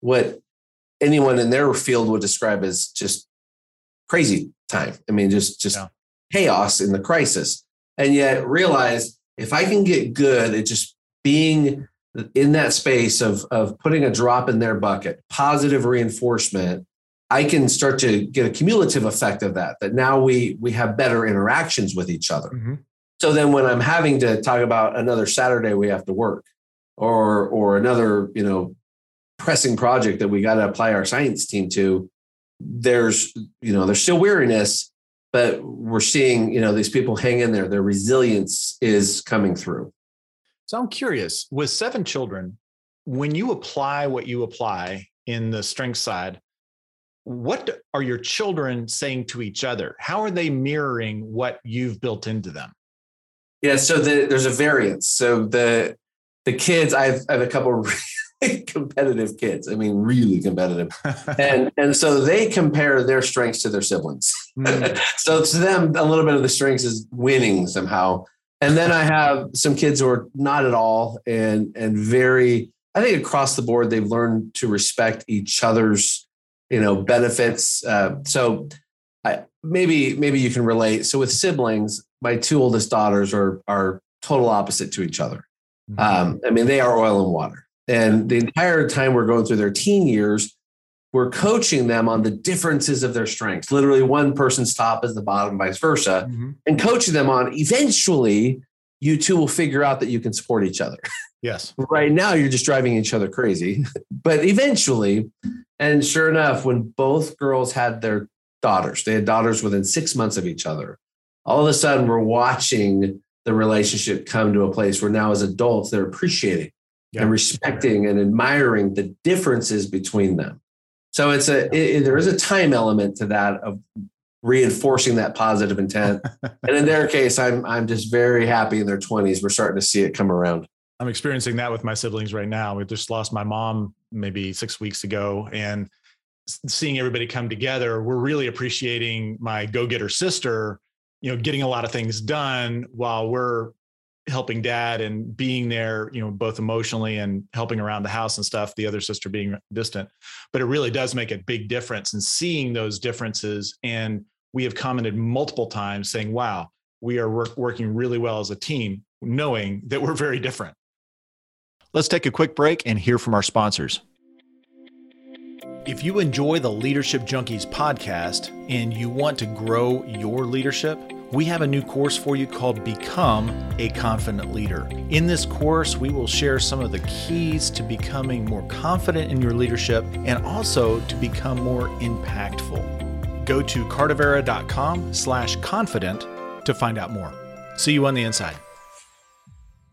what anyone in their field would describe as just crazy time. I mean, just just yeah. chaos in the crisis, and yet realize if I can get good at just being in that space of of putting a drop in their bucket, positive reinforcement, I can start to get a cumulative effect of that. That now we we have better interactions with each other. Mm-hmm. So then when I'm having to talk about another Saturday we have to work, or or another you know pressing project that we got to apply our science team to, there's you know there's still weariness but we're seeing you know these people hang in there their resilience is coming through so i'm curious with seven children when you apply what you apply in the strength side what are your children saying to each other how are they mirroring what you've built into them yeah so the, there's a variance so the the kids I've, I have a couple really competitive kids. I mean, really competitive. and and so they compare their strengths to their siblings. Mm. so to them, a little bit of the strengths is winning somehow. And then I have some kids who are not at all and and very, I think across the board, they've learned to respect each other's you know benefits. Uh, so I, maybe maybe you can relate. So with siblings, my two oldest daughters are are total opposite to each other. Mm-hmm. Um, I mean, they are oil and water. And the entire time we're going through their teen years, we're coaching them on the differences of their strengths. Literally, one person's top is the bottom, vice versa, mm-hmm. and coaching them on eventually you two will figure out that you can support each other. Yes. right now, you're just driving each other crazy. but eventually, and sure enough, when both girls had their daughters, they had daughters within six months of each other. All of a sudden, we're watching the relationship come to a place where now, as adults, they're appreciating yeah. and respecting and admiring the differences between them. So it's a it, there is a time element to that of reinforcing that positive intent. and in their case, I'm I'm just very happy in their 20s. We're starting to see it come around. I'm experiencing that with my siblings right now. We just lost my mom maybe six weeks ago, and seeing everybody come together, we're really appreciating my go-getter sister. You know, getting a lot of things done while we're helping dad and being there, you know, both emotionally and helping around the house and stuff, the other sister being distant. But it really does make a big difference and seeing those differences. And we have commented multiple times saying, wow, we are work, working really well as a team, knowing that we're very different. Let's take a quick break and hear from our sponsors. If you enjoy the Leadership Junkies podcast and you want to grow your leadership, we have a new course for you called Become a Confident Leader. In this course, we will share some of the keys to becoming more confident in your leadership and also to become more impactful. Go to cardavera.com slash confident to find out more. See you on the inside.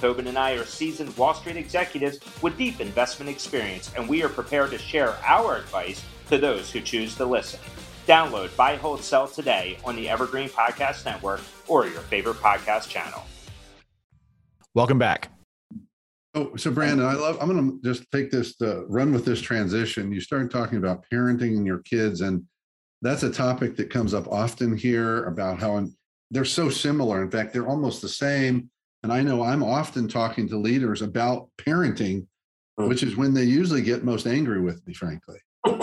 Tobin and I are seasoned Wall Street executives with deep investment experience, and we are prepared to share our advice to those who choose to listen. Download Buy, Hold, Sell today on the Evergreen Podcast Network or your favorite podcast channel. Welcome back. Oh, so Brandon, I love. I'm going to just take this to run with this transition. You started talking about parenting your kids, and that's a topic that comes up often here about how they're so similar. In fact, they're almost the same. And I know I'm often talking to leaders about parenting, hmm. which is when they usually get most angry with me, frankly.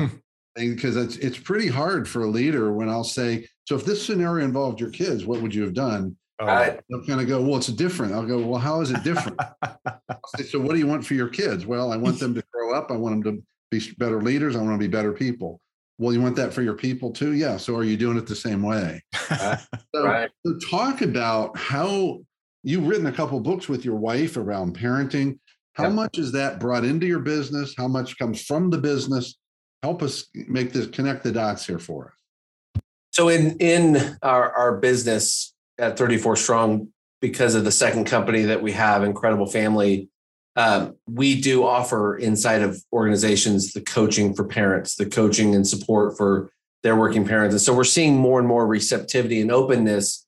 Uh, because it's it's pretty hard for a leader when I'll say, so if this scenario involved your kids, what would you have done? Uh, They'll kind of go, well, it's different. I'll go, well, how is it different? say, so what do you want for your kids? Well, I want them to grow up. I want them to be better leaders. I want them to be better people. Well, you want that for your people too? Yeah. So are you doing it the same way? Uh, so, right. so talk about how you've written a couple books with your wife around parenting. How yep. much is that brought into your business? How much comes from the business? help us make this connect the dots here for us. So in in our, our business at 34 Strong, because of the second company that we have, Incredible Family, um, we do offer inside of organizations the coaching for parents, the coaching and support for their working parents. And so we're seeing more and more receptivity and openness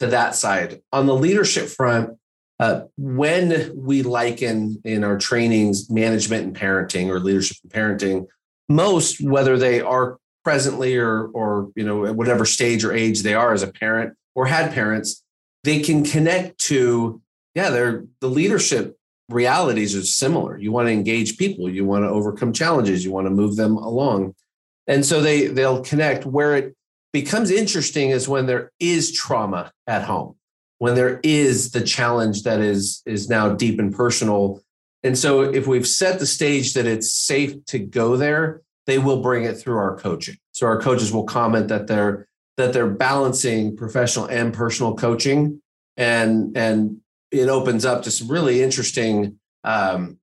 to that side. On the leadership front, uh, when we liken in our trainings management and parenting or leadership and parenting, most, whether they are presently or or you know at whatever stage or age they are as a parent or had parents, they can connect to yeah, they're the leadership realities are similar. You want to engage people, you want to overcome challenges, you want to move them along. And so they they'll connect where it becomes interesting is when there is trauma at home, when there is the challenge that is is now deep and personal and so if we've set the stage that it's safe to go there, they will bring it through our coaching. So our coaches will comment that they're that they're balancing professional and personal coaching and and it opens up to some really interesting um,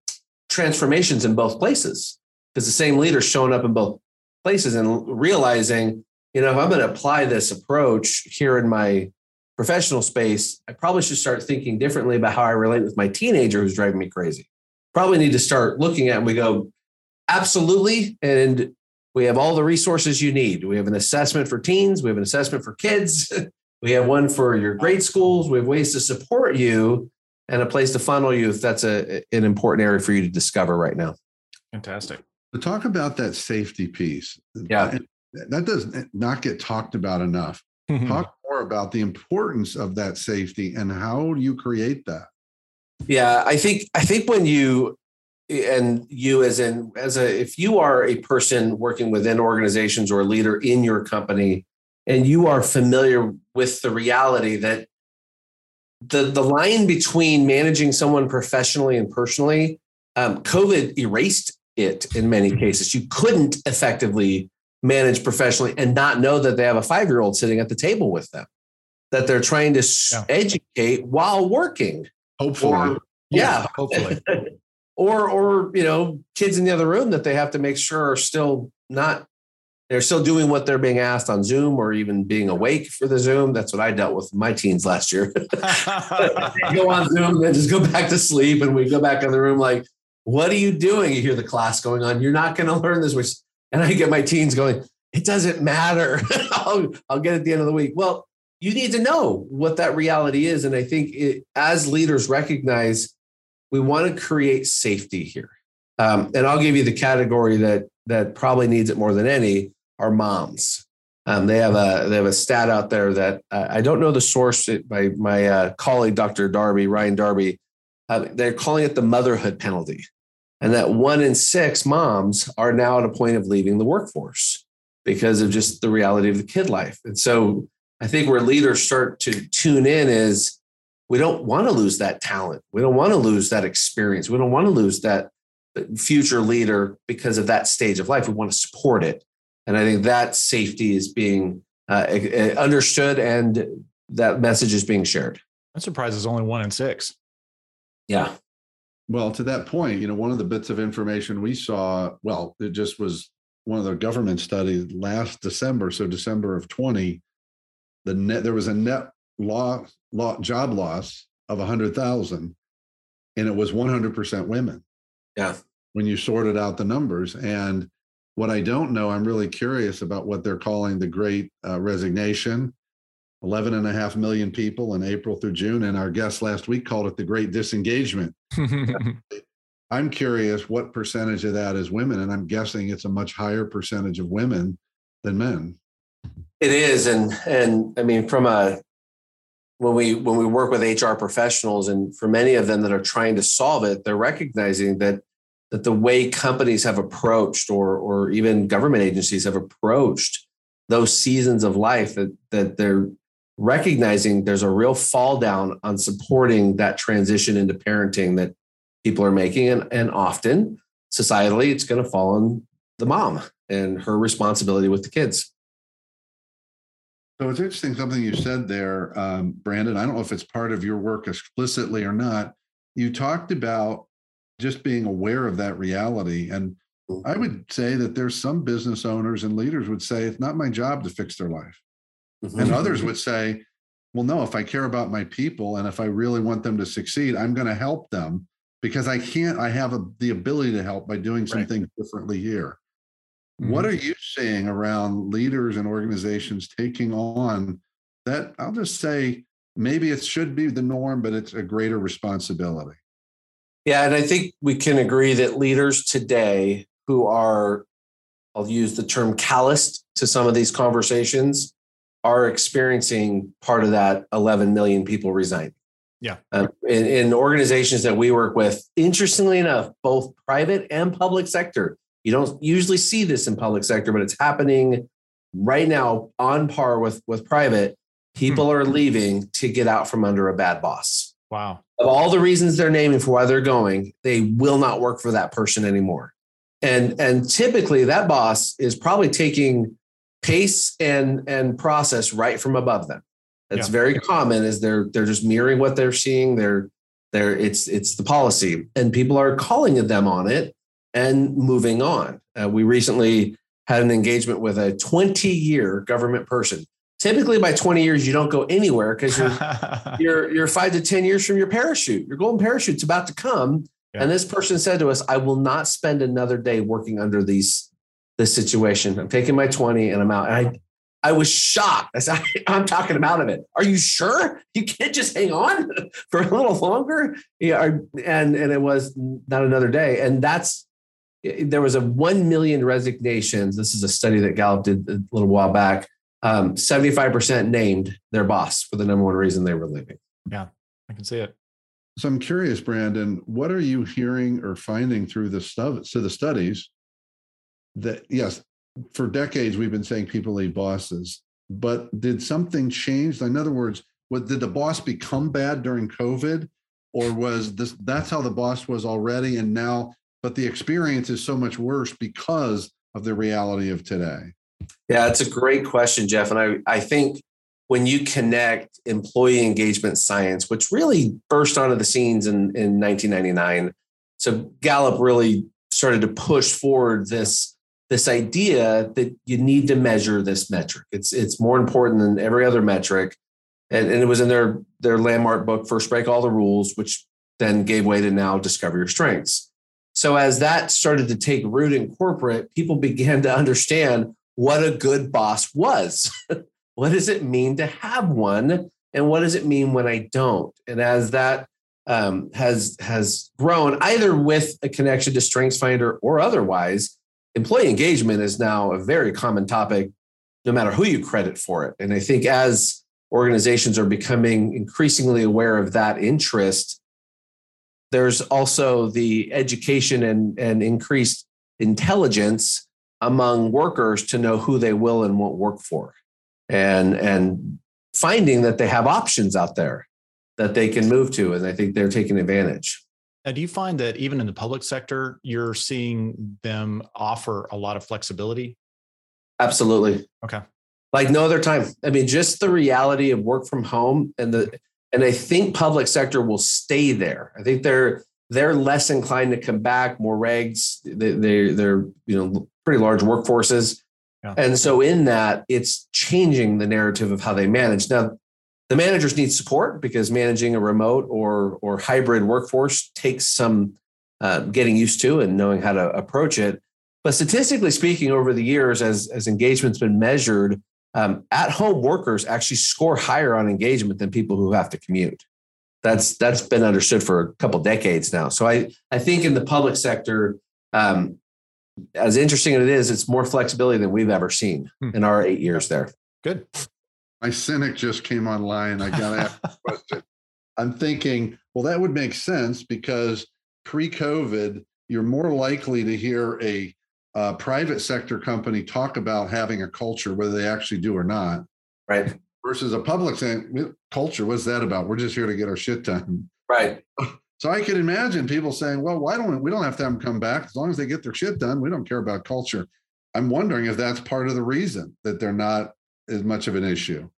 transformations in both places because the same leader showing up in both places and realizing, you know, if I'm going to apply this approach here in my professional space, I probably should start thinking differently about how I relate with my teenager who's driving me crazy. Probably need to start looking at and we go, absolutely. And we have all the resources you need. We have an assessment for teens, we have an assessment for kids, we have one for your grade schools, we have ways to support you and a place to funnel you if that's a, an important area for you to discover right now. Fantastic. To talk about that safety piece. Yeah. That does not get talked about enough. Talk more about the importance of that safety and how do you create that? Yeah, I think I think when you and you as in as a if you are a person working within organizations or a leader in your company and you are familiar with the reality that the the line between managing someone professionally and personally um, covid erased it in many cases you couldn't effectively manage professionally and not know that they have a five year old sitting at the table with them that they're trying to yeah. educate while working. Hopefully. Or, yeah, hopefully. Or or you know kids in the other room that they have to make sure are still not they're still doing what they're being asked on zoom or even being awake for the zoom. That's what i dealt with my teens last year. Go on zoom and just go back to sleep and we go back in the room like what are you doing? You hear the class going on. You're not going to learn this and i get my teens going it doesn't matter I'll, I'll get at the end of the week well you need to know what that reality is and i think it, as leaders recognize we want to create safety here. Um, and I'll give you the category that that probably needs it more than any are moms. Um, they have a they have a stat out there that uh, I don't know the source. My my uh, colleague Dr. Darby Ryan Darby, uh, they're calling it the motherhood penalty, and that one in six moms are now at a point of leaving the workforce because of just the reality of the kid life. And so I think where leaders start to tune in is we don't want to lose that talent. We don't want to lose that experience. We don't want to lose that future leader because of that stage of life. We want to support it. And I think that safety is being uh, understood and that message is being shared. That surprises only one in six. Yeah. Well, to that point, you know, one of the bits of information we saw, well, it just was one of the government studies last December. So December of 20, the net, there was a net law job loss of 100,000 and it was 100% women. Yeah. When you sorted out the numbers and what I don't know, I'm really curious about what they're calling the great uh, resignation. 11 and a half million people in April through June. And our guest last week called it the great disengagement. I'm curious what percentage of that is women. And I'm guessing it's a much higher percentage of women than men. It is. And, and I mean, from a, when we when we work with HR professionals, and for many of them that are trying to solve it, they're recognizing that that the way companies have approached, or or even government agencies have approached those seasons of life, that that they're recognizing there's a real fall down on supporting that transition into parenting that people are making, and and often societally, it's going to fall on the mom and her responsibility with the kids. So it's interesting something you said there, um, Brandon. I don't know if it's part of your work explicitly or not. You talked about just being aware of that reality. And I would say that there's some business owners and leaders would say, it's not my job to fix their life. Mm-hmm. And others would say, well, no, if I care about my people and if I really want them to succeed, I'm going to help them because I can't, I have a, the ability to help by doing some right. things differently here. What mm-hmm. are you seeing around leaders and organizations taking on that? I'll just say maybe it should be the norm, but it's a greater responsibility. Yeah, and I think we can agree that leaders today who are, I'll use the term calloused to some of these conversations, are experiencing part of that 11 million people resigning. Yeah. Um, in, in organizations that we work with, interestingly enough, both private and public sector, you don't usually see this in public sector, but it's happening right now on par with with private. People hmm. are leaving to get out from under a bad boss. Wow. Of all the reasons they're naming for why they're going, they will not work for that person anymore. And and typically that boss is probably taking pace and and process right from above them. It's Yeah. very common is they're they're just mirroring what they're seeing. They're they're it's it's the policy, and people are calling them on it and moving on. Uh, we recently had an engagement with a 20 year government person. Typically, by 20 years, you don't go anywhere because you're you're you're five to 10 years from your parachute. Your golden parachute's about to come. Yeah. And this person said to us, I will not spend another day working under these this situation. I'm taking my 20 and I'm out. And I I was shocked. I said, I'm talking him out of it. Are you sure you can't just hang on for a little longer? Yeah, and and it was not another day. And that's there was a one million resignations. This is a study that Gallup did a little while back. Um, 75% named their boss for the number one reason they were leaving. Yeah, I can see it. So I'm curious, Brandon, what are you hearing or finding through the stuff to the studies that yes, for decades we've been saying people leave bosses, but did something change? In other words, what did the boss become bad during COVID? Or was this that's how the boss was already and now, but the experience is so much worse because of the reality of today? Yeah, it's a great question, Jeff. And I, I think when you connect employee engagement science, which really burst onto the scenes in, in 1999, so Gallup really started to push forward this, this idea that you need to measure this metric. It's, it's more important than every other metric. And, and it was in their, their landmark book, First Break All the Rules, which then gave way to now Discover Your Strengths. So as that started to take root in corporate, people began to understand what a good boss was. what does it mean to have one? And what does it mean when I don't? And as that um, has has grown, either with a connection to StrengthsFinder or otherwise, employee engagement is now a very common topic, no matter who you credit for it. And I think as organizations are becoming increasingly aware of that interest, there's also the education and, and increased intelligence among workers to know who they will and won't work for and and finding that they have options out there that they can move to and i think they're taking advantage Now, do you find that even in the public sector, you're seeing them offer a lot of flexibility? absolutely Okay. like no other time i mean just the reality of work from home and the and i think public sector will stay there i think they're they're less inclined to come back more regs they, they they're you know pretty large workforces Yeah. and so in that it's changing the narrative of how they manage now the managers need support because managing a remote or or hybrid workforce takes some uh, getting used to and knowing how to approach it but statistically speaking over the years as as engagement's been measured um, at home workers actually score higher on engagement than people who have to commute that's that's been understood for a couple decades now so i i think in the public sector um, as interesting as it is it's more flexibility than we've ever seen Hmm. in our eight years there Good. My cynic just came online. I got to ask a question. I'm thinking, well, that would make sense because pre COVID, you're more likely to hear a, uh private sector company talk about having a culture, whether they actually do or not, right versus a public saying, culture, what's that about? We're just here to get our shit done. right So I could imagine people saying, well, why don't we, we don't have to have them come back as long as they get their shit done. We don't care about culture. I'm wondering if that's part of the reason that they're not as much of an issue.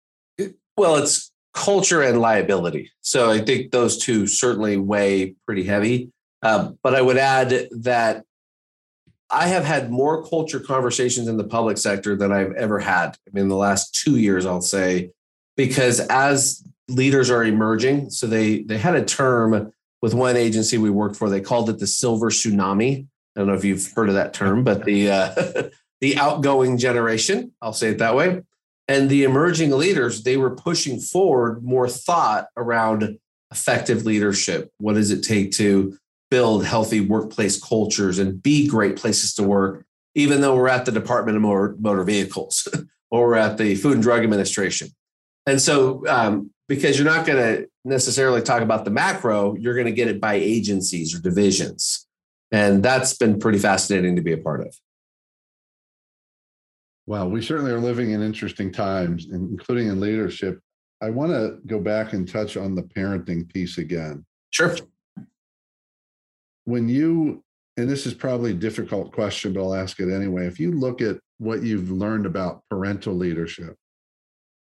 Well, it's culture and liability. So I think those two certainly weigh pretty heavy. Uh, but I would add that I have had more culture conversations in the public sector than I've ever had. I mean, the last two years, I'll say, because as leaders are emerging, so they they had a term with one agency we worked for. They called it the silver tsunami. I don't know if you've heard of that term, but the uh, the outgoing generation, I'll say it that way and the emerging leaders they were pushing forward more thought around effective leadership. What does it take to build healthy workplace cultures and be great places to work even though we're at the department of motor, motor vehicles or we're at the food and drug administration? And so um, because you're not going to necessarily talk about the macro you're going to get it by agencies or divisions. And that's been pretty fascinating to be a part of Well, we certainly are living in interesting times, including in leadership. I want to go back and touch on the parenting piece again. sure When you, and this is probably a difficult question, but I'll ask it anyway. If you look at what you've learned about parental leadership,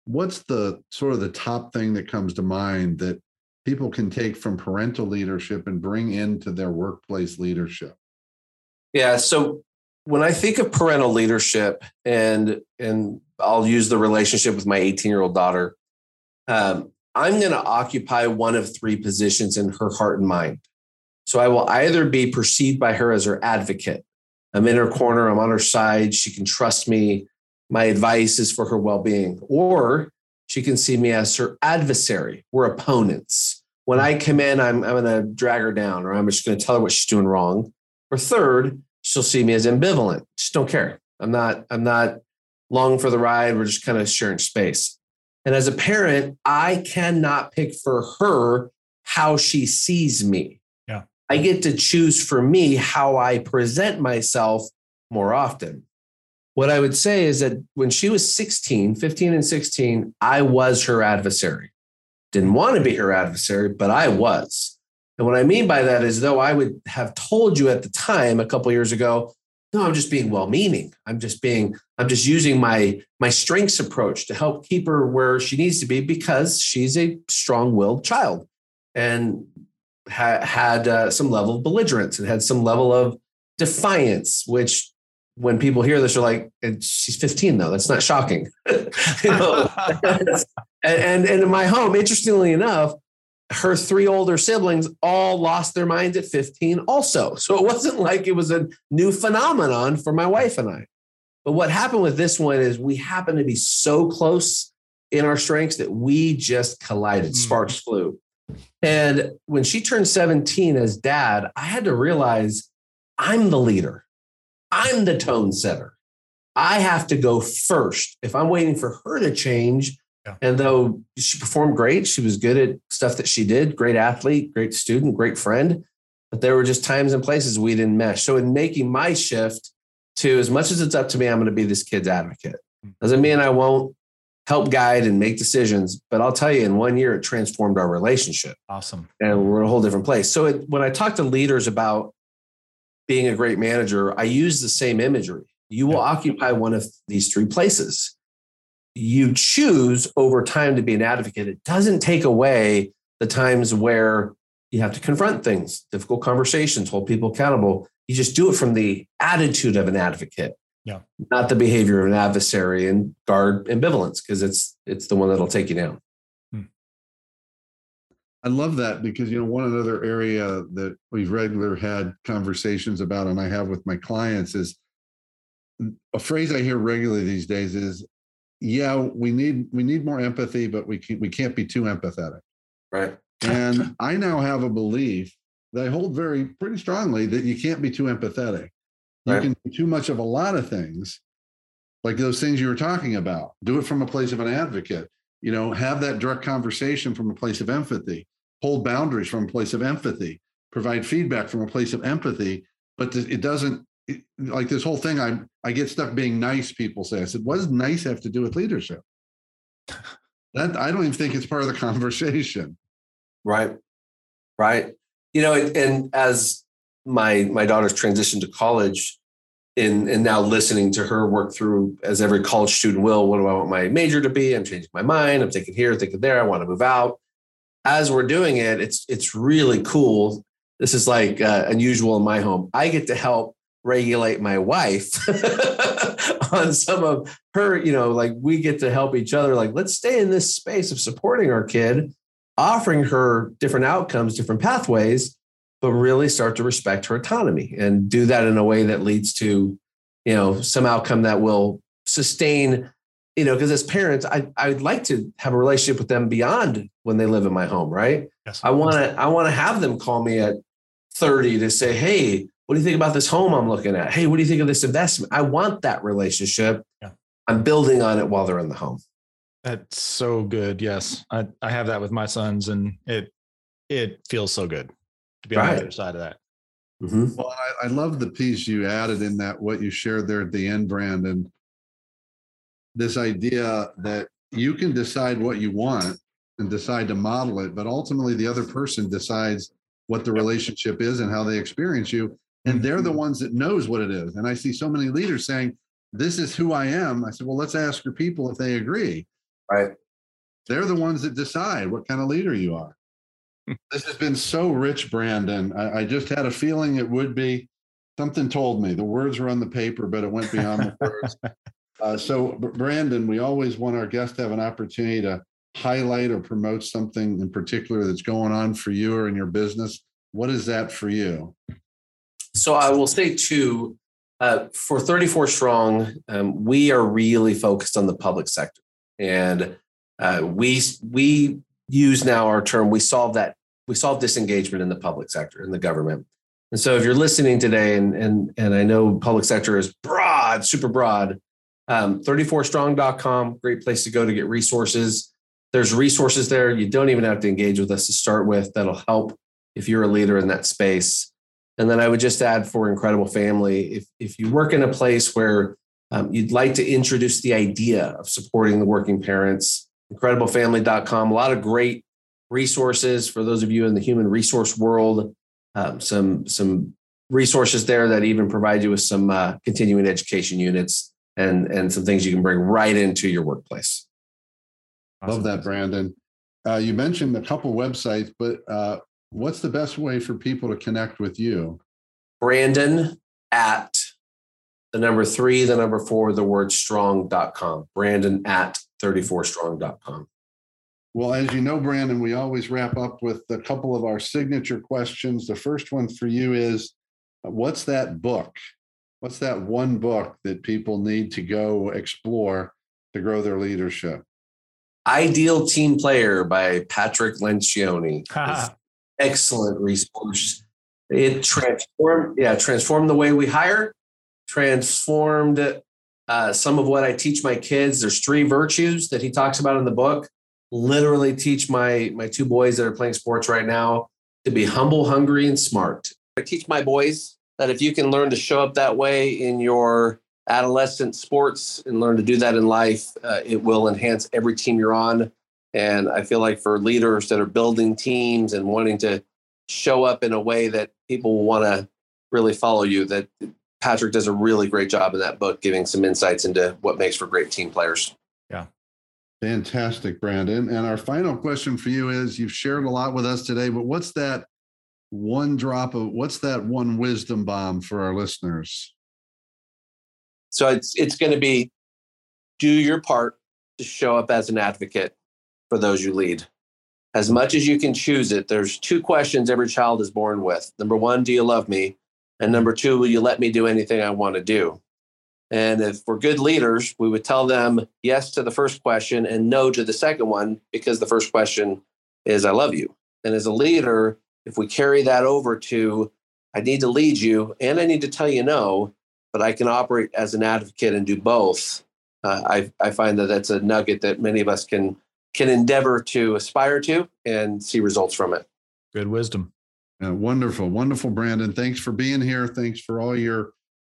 what's the sort of the top thing that comes to mind that people can take from parental leadership and bring into their workplace leadership? Yeah. So when I think of parental leadership, and and I'll use the relationship with my 18 year old daughter, um, I'm going to occupy one of three positions in her heart and mind. So I will either be perceived by her as her advocate. I'm in her corner. I'm on her side. She can trust me. My advice is for her well being. Or she can see me as her adversary. We're opponents. When I come in, I'm, I'm going to drag her down or I'm just going to tell her what she's doing wrong. Or third, she'll see me as ambivalent. Just don't care. I'm not, I'm not long for the ride. We're just kind of sharing space. And as a parent, I cannot pick for her how she sees me. Yeah. I get to choose for me how I present myself more often. What I would say is that when she was 16, 15 and 16, I was her adversary. Didn't want to be her adversary, but I was. And what I mean by that is, though I would have told you at the time a couple years ago, no, I'm just being well-meaning. I'm just being, I'm just using my my strengths approach to help keep her where she needs to be because she's a strong-willed child and ha- had uh, some level of belligerence and had some level of defiance, which when people hear this, are like, she's 15 though. That's not shocking. and, and, and in my home, interestingly enough, her three older siblings all lost their minds at 15 also. So it wasn't like it was a new phenomenon for my wife and I. But what happened with this one is we happened to be so close in our strengths that we just collided, mm. sparks flew. And when she turned 17 as dad, I had to realize I'm the leader. I'm the tone setter. I have to go first. If I'm waiting for her to change, yeah. and though she performed great, she was good at stuff that she did, great athlete, great student, great friend. But there were just times and places we didn't mesh. So, in making my shift to as much as it's up to me, I'm going to be this kid's advocate. Hmm. Doesn't mean I won't help guide and make decisions, but I'll tell you, in one year, it transformed our relationship. Awesome. And we're in a whole different place. So, it, when I talk to leaders about being a great manager, I use the same imagery. You will occupy one of these three places. You choose over time to be an advocate. It doesn't take away the times where you have to confront things, difficult conversations, hold people accountable. You just do it from the attitude of an advocate, yeah. not the behavior of an adversary and guard ambivalence because it's it's the one that'll take you down. Hmm. I love that because you know one another area that we've regular had conversations about, and I have with my clients is a phrase I hear regularly these days is, "Yeah, we need we need more empathy, but we can't we can't be too empathetic." Right. And I now have a belief that I hold very pretty strongly that you can't be too empathetic. You right. can do too much of a lot of things, like those things you were talking about. Do it from a place of an advocate. You know, have that direct conversation from a place of empathy hold boundaries from a place of empathy, provide feedback from a place of empathy. But it doesn't it, like this whole thing. I I get stuck being nice. People say. I said, what does nice have to do with leadership? That I don't even think it's part of the conversation. Right, right. You know, and as my my daughter's transitioned to college, in and now listening to her work through as every college student will what do i want my major to be i'm changing my mind i'm thinking here thinking there i want to move out as we're doing it, it's it's really cool. This is like uh, unusual in my home. I get to help regulate my wife on some of her, you know, like we get to help each other. Like, let's stay in this space of supporting our kid, offering her different outcomes, different pathways, but really start to respect her autonomy and do that in a way that leads to, you know, some outcome that will sustain you know, because as parents, I I'd like to have a relationship with them beyond when they live in my home, right? Yes. I want to I want to have them call me at 30 to say, "Hey, what do you think about this home I'm looking at? Hey, what do you think of this investment?" I want that relationship. Yeah. I'm building on it while they're in the home. That's so good. Yes. I, I have that with my sons and it it feels so good to be right. on the other side of that. Mm-hmm. Well, I, I love the piece you added in that what you shared there at the end, Brandon this idea that you can decide what you want and decide to model it, but ultimately the other person decides what the relationship is and how they experience you. And they're the mm-hmm. ones that knows what it is. And I see so many leaders saying, this is who I am. I said, well, let's ask your people if they agree. Right. They're the ones that decide what kind of leader you are. this has been so rich, Brandon. I, I, just had a feeling it would be. Something told me the words were on the paper, but it went beyond the words. Uh, so, Brandon, we always want our guests to have an opportunity to highlight or promote something in particular that's going on for you or in your business. What is that for you? So, I will say too, uh, for 34 Strong, um, we are really focused on the public sector. And uh, we we use now our term we solve that we solve disengagement in the public sector in the government. And so if you're listening today and and and i know public sector is broad super broad um, 34strong.com great place to go to get resources. There's resources there. You don't even have to engage with us to start with that'll help if you're a leader in that space and then i would just add for incredible family if if you work in a place where um, you'd like to introduce the idea of supporting the working parents incrediblefamily.com. A lot of great resources for those of you in the human resource world. Um, some some resources there that even provide you with some uh, continuing education units and and some things you can bring right into your workplace. Awesome. Love that, Brandon. Uh, you mentioned a couple websites, but uh, what's the best way for people to connect with you? Brandon at the number three, the number four, the word strong.com. Brandon at 34strong.com. Well, as you know, Brandon, we always wrap up with a couple of our signature questions. The first one for you is uh, What's that book? What's that one book that people need to go explore to grow their leadership? Ideal Team Player by Patrick Lencioni. Excellent resource. It transformed, yeah, transformed the way we hire, transformed uh, some of what I teach my kids. There's three virtues that he talks about in the book. Literally teach my my two boys that are playing sports right now to be humble, hungry, and smart. I teach my boys that if you can learn to show up that way in your adolescent sports and learn to do that in life, uh, it will enhance every team you're on. And I feel like for leaders that are building teams and wanting to show up in a way that people will want to really follow you, that Patrick does a really great job in that book, giving some insights into what makes for great team players. Yeah. Fantastic, Brandon. And our final question for you is you've shared a lot with us today, but what's that one drop of what's that one wisdom bomb for our listeners? So it's it's going to be do your part to show up as an advocate for those you lead. As much as you can choose it, there's two questions every child is born with. Number one, do you love me? And number two, will you let me do anything I want to do? And if we're good leaders, we would tell them yes to the first question and no to the second one because the first question is, I love you. And as a leader, if we carry that over to, I need to lead you and I need to tell you no, but I can operate as an advocate and do both, uh, I, I find that that's a nugget that many of us can can endeavor to aspire to and see results from it. Good wisdom. Uh, wonderful, wonderful, Brandon. Thanks for being here. Thanks for all your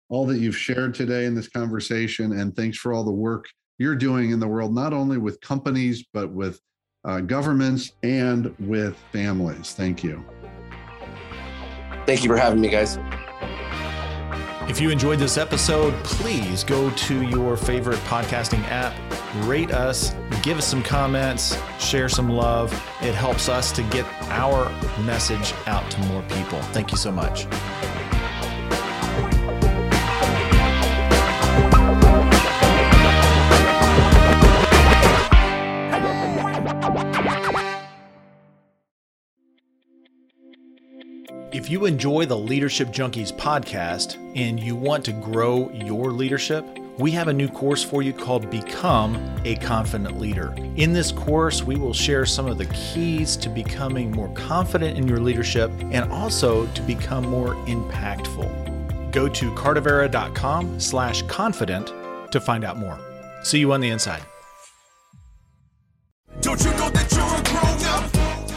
all that you've shared today in this conversation, and thanks for all the work you're doing in the world, not only with companies but with uh, governments and with families. Thank you. Thank you for having me, guys. If you enjoyed this episode, please go to your favorite podcasting app, rate us, give us some comments, share some love. It helps us to get our message out to more people. Thank you so much. If you enjoy the Leadership Junkies podcast and you want to grow your leadership, we have a new course for you called Become a Confident Leader. In this course, we will share some of the keys to becoming more confident in your leadership and also to become more impactful. Go to cardavera.com slash confident to find out more. See you on the inside.